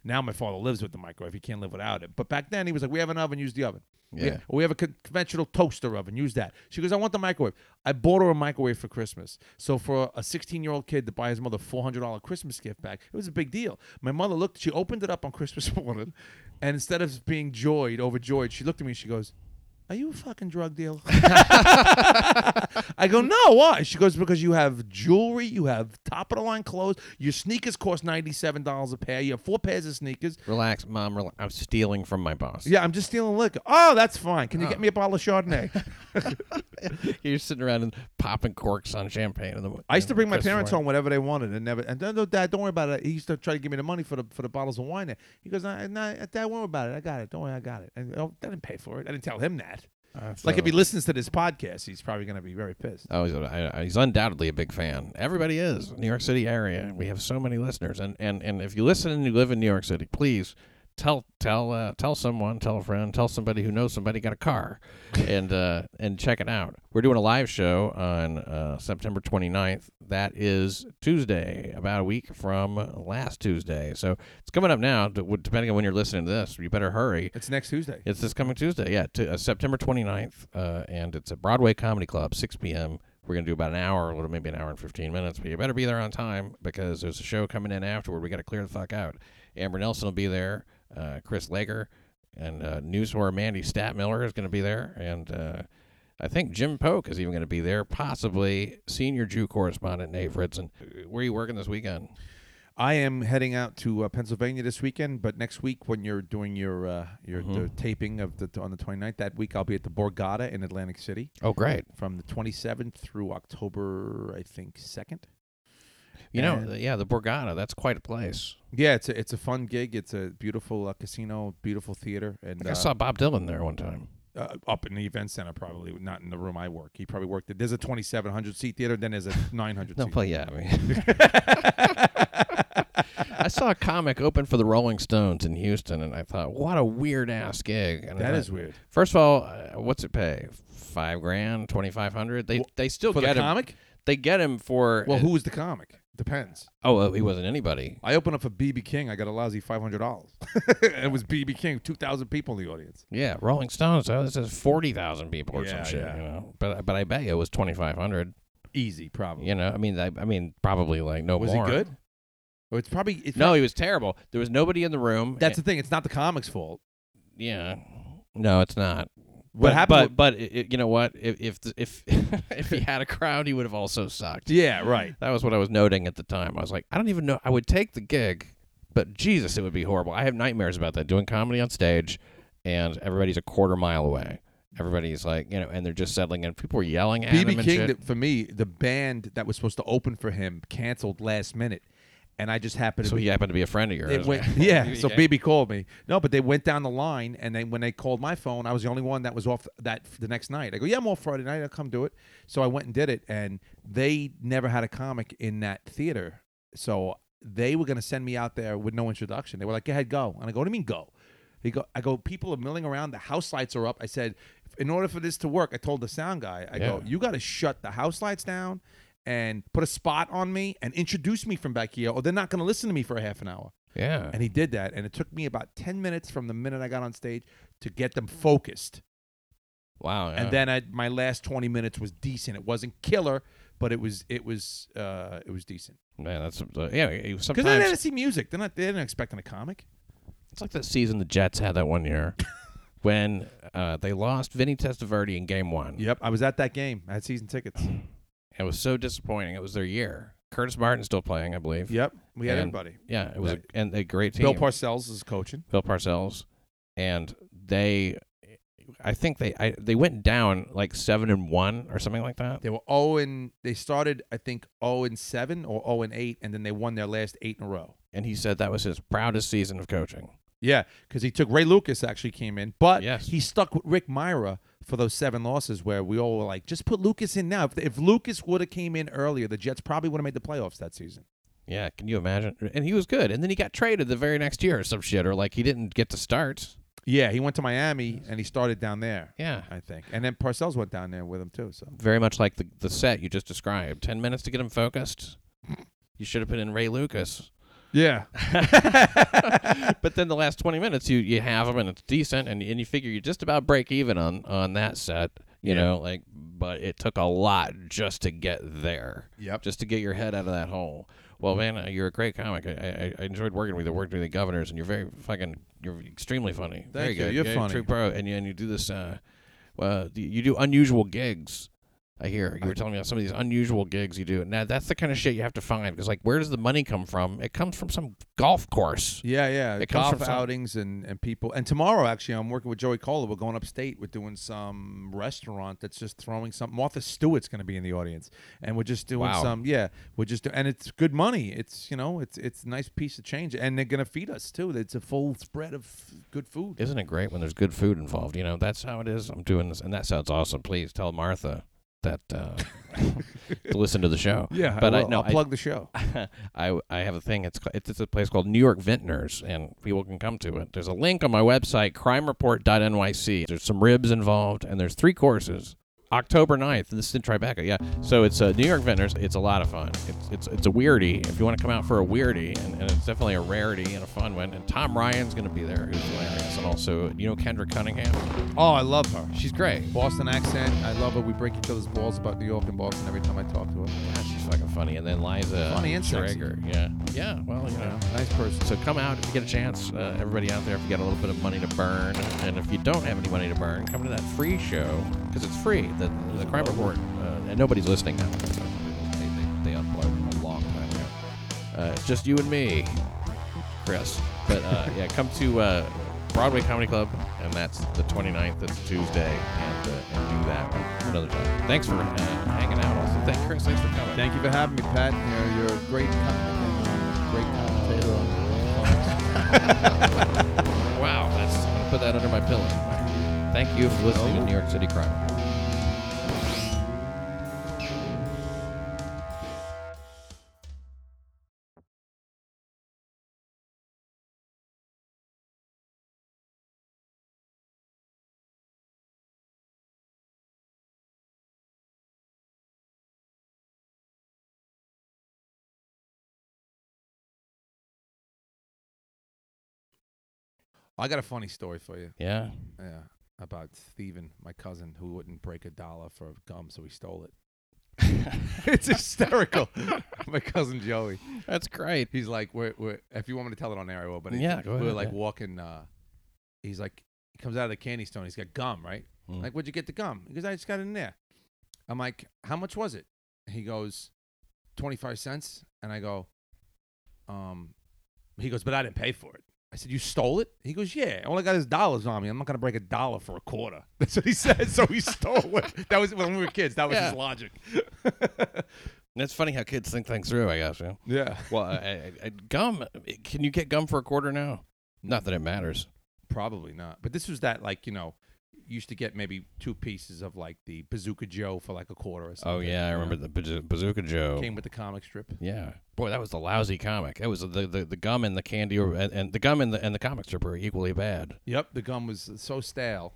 Now my father lives with the microwave. He can't live without it. But back then he was like, "We have an oven. Use the oven." We- Yeah. We have a con- conventional toaster oven. Use that. She goes, I want the microwave. I bought her a microwave for Christmas. So for a 16 year old kid to buy his mother $400 Christmas gift back, it was a big deal. My mother looked, she opened it up on Christmas morning, and instead of being joyed, overjoyed, she looked at me and she goes, Are you a fucking drug dealer? I go, no, why? She goes, because you have jewelry, you have top of the line clothes, your sneakers cost $97 a pair, you have four pairs of sneakers. Relax, mom. Rela- I'm stealing from my boss. Yeah, I'm just stealing liquor. Oh, that's fine. Can you Oh. get me a bottle of Chardonnay? You're sitting around and popping corks on champagne. In the, I used to bring my parents home whenever they wanted, and never. And no, no, Dad, don't worry about it. He used to try to give me the money for the for the bottles of wine. There. He goes, nah, nah, Dad, don't worry about it. I got it. Don't worry, I got it. And oh, I didn't pay for it. I didn't tell him that. Uh, Like if he listens to this podcast, he's probably gonna be very pissed. Oh, he's, I- he's undoubtedly a big fan. Everybody is. New York City area. We have so many listeners, and and and if you listen and you live in New York City, please tell tell uh, tell someone, tell a friend, tell somebody who knows somebody got a car, and uh, and check it out. We're doing a live show on uh, September 29th. That is Tuesday, about a week from last Tuesday. So it's coming up now. Depending on when you're listening to this, you better hurry. It's next Tuesday. It's this coming Tuesday, yeah, to, uh, September 29th, uh, and it's at Broadway Comedy Club, 6 p.m. We're going to do about an hour, a little maybe an hour and 15 minutes, but you better be there on time because there's a show coming in afterward. We got to clear the fuck out. Amber Nelson will be there, uh, Chris Lager, and uh, news whore Mandy Stadtmiller is going to be there, and uh, I think Jim Polk is even going to be there, possibly senior Jew correspondent Nate Fritzen. Where are you working this weekend? I am heading out to uh, Pennsylvania this weekend, but next week when you're doing your uh, your the Mhm. taping of the on the 29th, that week I'll be at the Borgata in Atlantic City Oh, great. from the 27th through October, I think second. You know, And- yeah, the Borgata, that's quite a place. Yeah, it's a it's a fun gig. It's a beautiful uh, casino, beautiful theater, and I uh, saw Bob Dylan there one time. uh, up in the event center, probably not in the room I work. He probably worked. At, there's a 2,700 seat theater, then there's a 900 No, seat. well, yeah. I mean, I saw a comic open for the Rolling Stones in Houston, and I thought, what a weird ass gig. And That thought, is weird First of all, uh, what's it pay? Five grand, twenty five hundred. They they still for get the him. comic. They get him for. Well, who was the comic? Depends. Oh, well, he wasn't anybody. I opened up for BB King. I got a lousy five hundred dollars. it was BB King. Two thousand people in the audience. Yeah, Rolling Stones. Oh, this is forty thousand people or Yeah, some shit. yeah. You know, but but I bet you it was twenty five hundred. Easy, probably. You know, I mean, I, I mean, probably like no was more. he good? It's probably. It's No, he was terrible. There was nobody in the room. that's eh the thing. It's not the comic's fault. Yeah. No, it's not. What but, happened? But but it, you know what? If if if if he had a crowd, he would have also sucked. yeah, right. That was what I was noting at the time. I was like, I don't even know. I would take the gig, but Jesus, it would be horrible. I have nightmares about that. Doing comedy on stage, and everybody's a quarter mile away. Everybody's like, you know, and they're just settling in. People were yelling at him BB King, shit. th- for me, the band that was supposed to open for him canceled last minute, and I just happened to so be he happened to be a friend of yours. Went, yeah. So BB called me. No, but they went down the line, and then when they called my phone, I was the only one that was off that the next night. I go, yeah, I'm off Friday night. I'll come do it. So I went and did it, and they never had a comic in that theater, so they were gonna send me out there with no introduction. They were like, go ahead, go. And I go, what do you mean go? He go, I go, people are milling around. The house lights are up. I said, in order for this to work, I told the sound guy, I go, you got to shut the house lights down and put a spot on me and introduce me from back here, or they're not going to listen to me for a half an hour. Yeah. And he did that, and it took me about ten minutes from the minute I got on stage to get them focused. wow. yeah. And then I, my last twenty minutes was decent. It wasn't killer, but it was it was uh, it was decent. man, that's uh, yeah. it- Because Sometimes they didn't see music. They're not. they didn't expecting a comic. It's like that season the Jets had that one year when uh, they lost Vinny Testaverde in Game One. Yep, I was at that game. I had season tickets. It was so disappointing. It was their year. Curtis Martin's still playing, I believe. Yep, we had And- everybody. Yeah, it was a, and a great team. Bill Parcells is coaching. Bill Parcells, and they, I think they I, they went down like seven and one or something like that. They were zero and they started I think zero and seven or zero and eight, and then they won their last eight in a row. And he said that was his proudest season of coaching. Yeah, because he took Ray Lucas actually came in, but Yes. he stuck with Rick Mirer for those seven losses where we all were like, just put Lucas in now. If, if Lucas would have came in earlier, the Jets probably would have made the playoffs that season. Yeah, can you imagine? And he was good. And then he got traded the very next year or some shit, or like he didn't get to start. Yeah, he went to Miami and he started down there, Yeah. I think, and then Parcells went down there with him too. So Very much like the, the set you just described. 10 minutes to get him focused. You should have put in Ray Lucas. Yeah, but then the last 20 minutes, you, you have him and it's decent, and, and you figure you just about break even on, on that set, you Yeah. know, like, but it took a lot just to get there, yep. just to get your head out of that hole. Well, man, uh, you're a great comic. I, I, I enjoyed working with you, worked with the governors, and you're very fucking, you're extremely funny. very you. good. You're Yeah, funny. True pro. And you, and you do this, uh, uh, you do unusual gigs. I hear you were telling me about some of these unusual gigs you do. Now that's the kind of shit you have to find because, like, where does the money come from? It comes from some golf course. Yeah, yeah. It comes golf from some- outings and, and people. And tomorrow, actually, I'm working with Joey Kola. We're going upstate. We're doing some restaurant that's just throwing some. Martha Stewart's going to be in the audience, and we're just doing Wow. some. Yeah, we're just do, and it's good money. It's you know, it's it's a nice piece of change, and they're going to feed us too. It's a full spread of good food. Isn't it great when there's good food involved? You know, that's how it is. I'm doing this, and that sounds awesome. Please tell Martha that uh, to listen to the show. Yeah, but I, will. no, I'll plug the show. I I have a thing. It's it's, it's a place called New York Vintners, and people can come to it. There's a link on my website, crimereport.nyc. There's some ribs involved, and there's three courses. October 9th. This is in Tribeca, yeah. So it's uh, New York Vintners. It's a lot of fun. It's it's it's a weirdie. If you want to come out for a weirdie, and, and it's definitely a rarity and a fun one. And Tom Ryan's going to be there, who's hilarious, and also you know Kendra Cunningham. Oh, I love her. She's great. Boston accent. I love her. We break each other's balls about New York and Boston every time I talk to her. Yeah, she's fucking funny. And then Liza Funny and. Schrager. Yeah, yeah. Well, you know. Nice person. So come out if you get a chance. Uh, everybody out there, if you got a little bit of money to burn, and if you don't have any money to burn, come to that free show because it's free. The the crime report, uh, and nobody's listening now. They, they, they uploaded a long time ago. Uh, it's just you and me, Chris. But uh, yeah, come to uh, Broadway Comedy Club, and that's the 29th. That's Tuesday, and uh, and do that another time. Thanks for uh, hanging out. Also, thank Chris. Thanks for coming. Thank you for having me, Pat. You're, you're a great, com- great commentator on. Wow, that's I'm gonna put that under my pillow. Thank you for listening to New York City Crime. I got a funny story for you. Yeah. Yeah, about Steven, my cousin, who wouldn't break a dollar for gum, so he stole it. it's hysterical. my cousin Joey. That's great. He's like, we're, we're, if you want me to tell it on air, I will. But Yeah, go we were ahead, like yeah. walking. Uh, he's like, he comes out of the candy store. and He's got gum, right? Mm. Like, where'd you get the gum? He goes, I just got it in there. I'm like, how much was it? He goes, 25 cents. And I go, um, he goes, but I didn't pay for it. I said, you stole it? He goes, yeah. All I got is dollars on me. I'm not going to break a dollar for a quarter. That's what he said. So he stole it. That was when we were kids. That was Yeah. his logic. It's funny how kids think things through. I guess. Yeah. yeah. Well, I, I, I, gum. Can you get gum for a quarter now? Not that it matters. Probably not. But this was that, like, you know, used to get maybe two pieces of like the Bazooka Joe for like a quarter or oh, something. Oh yeah, I remember the Bazoo- Bazooka Joe. Came with the comic strip. Yeah, boy, that was the lousy comic. That was the the, the gum and the candy, or, and, and the gum and the and the comic strip were equally bad. Yep, the gum was so stale.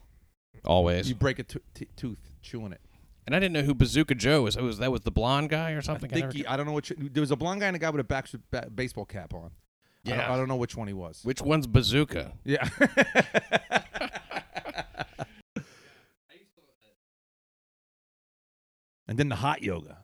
Always. You break a to- tooth chewing it. and I didn't know who Bazooka Joe was. It was that was the blonde guy or something. I think never he, I don't know which. There was a blonde guy and a guy with a back, ba- baseball cap on. I don't, Yeah. I don't know which one he was. Which one's Bazooka? Yeah. and then the hot yoga.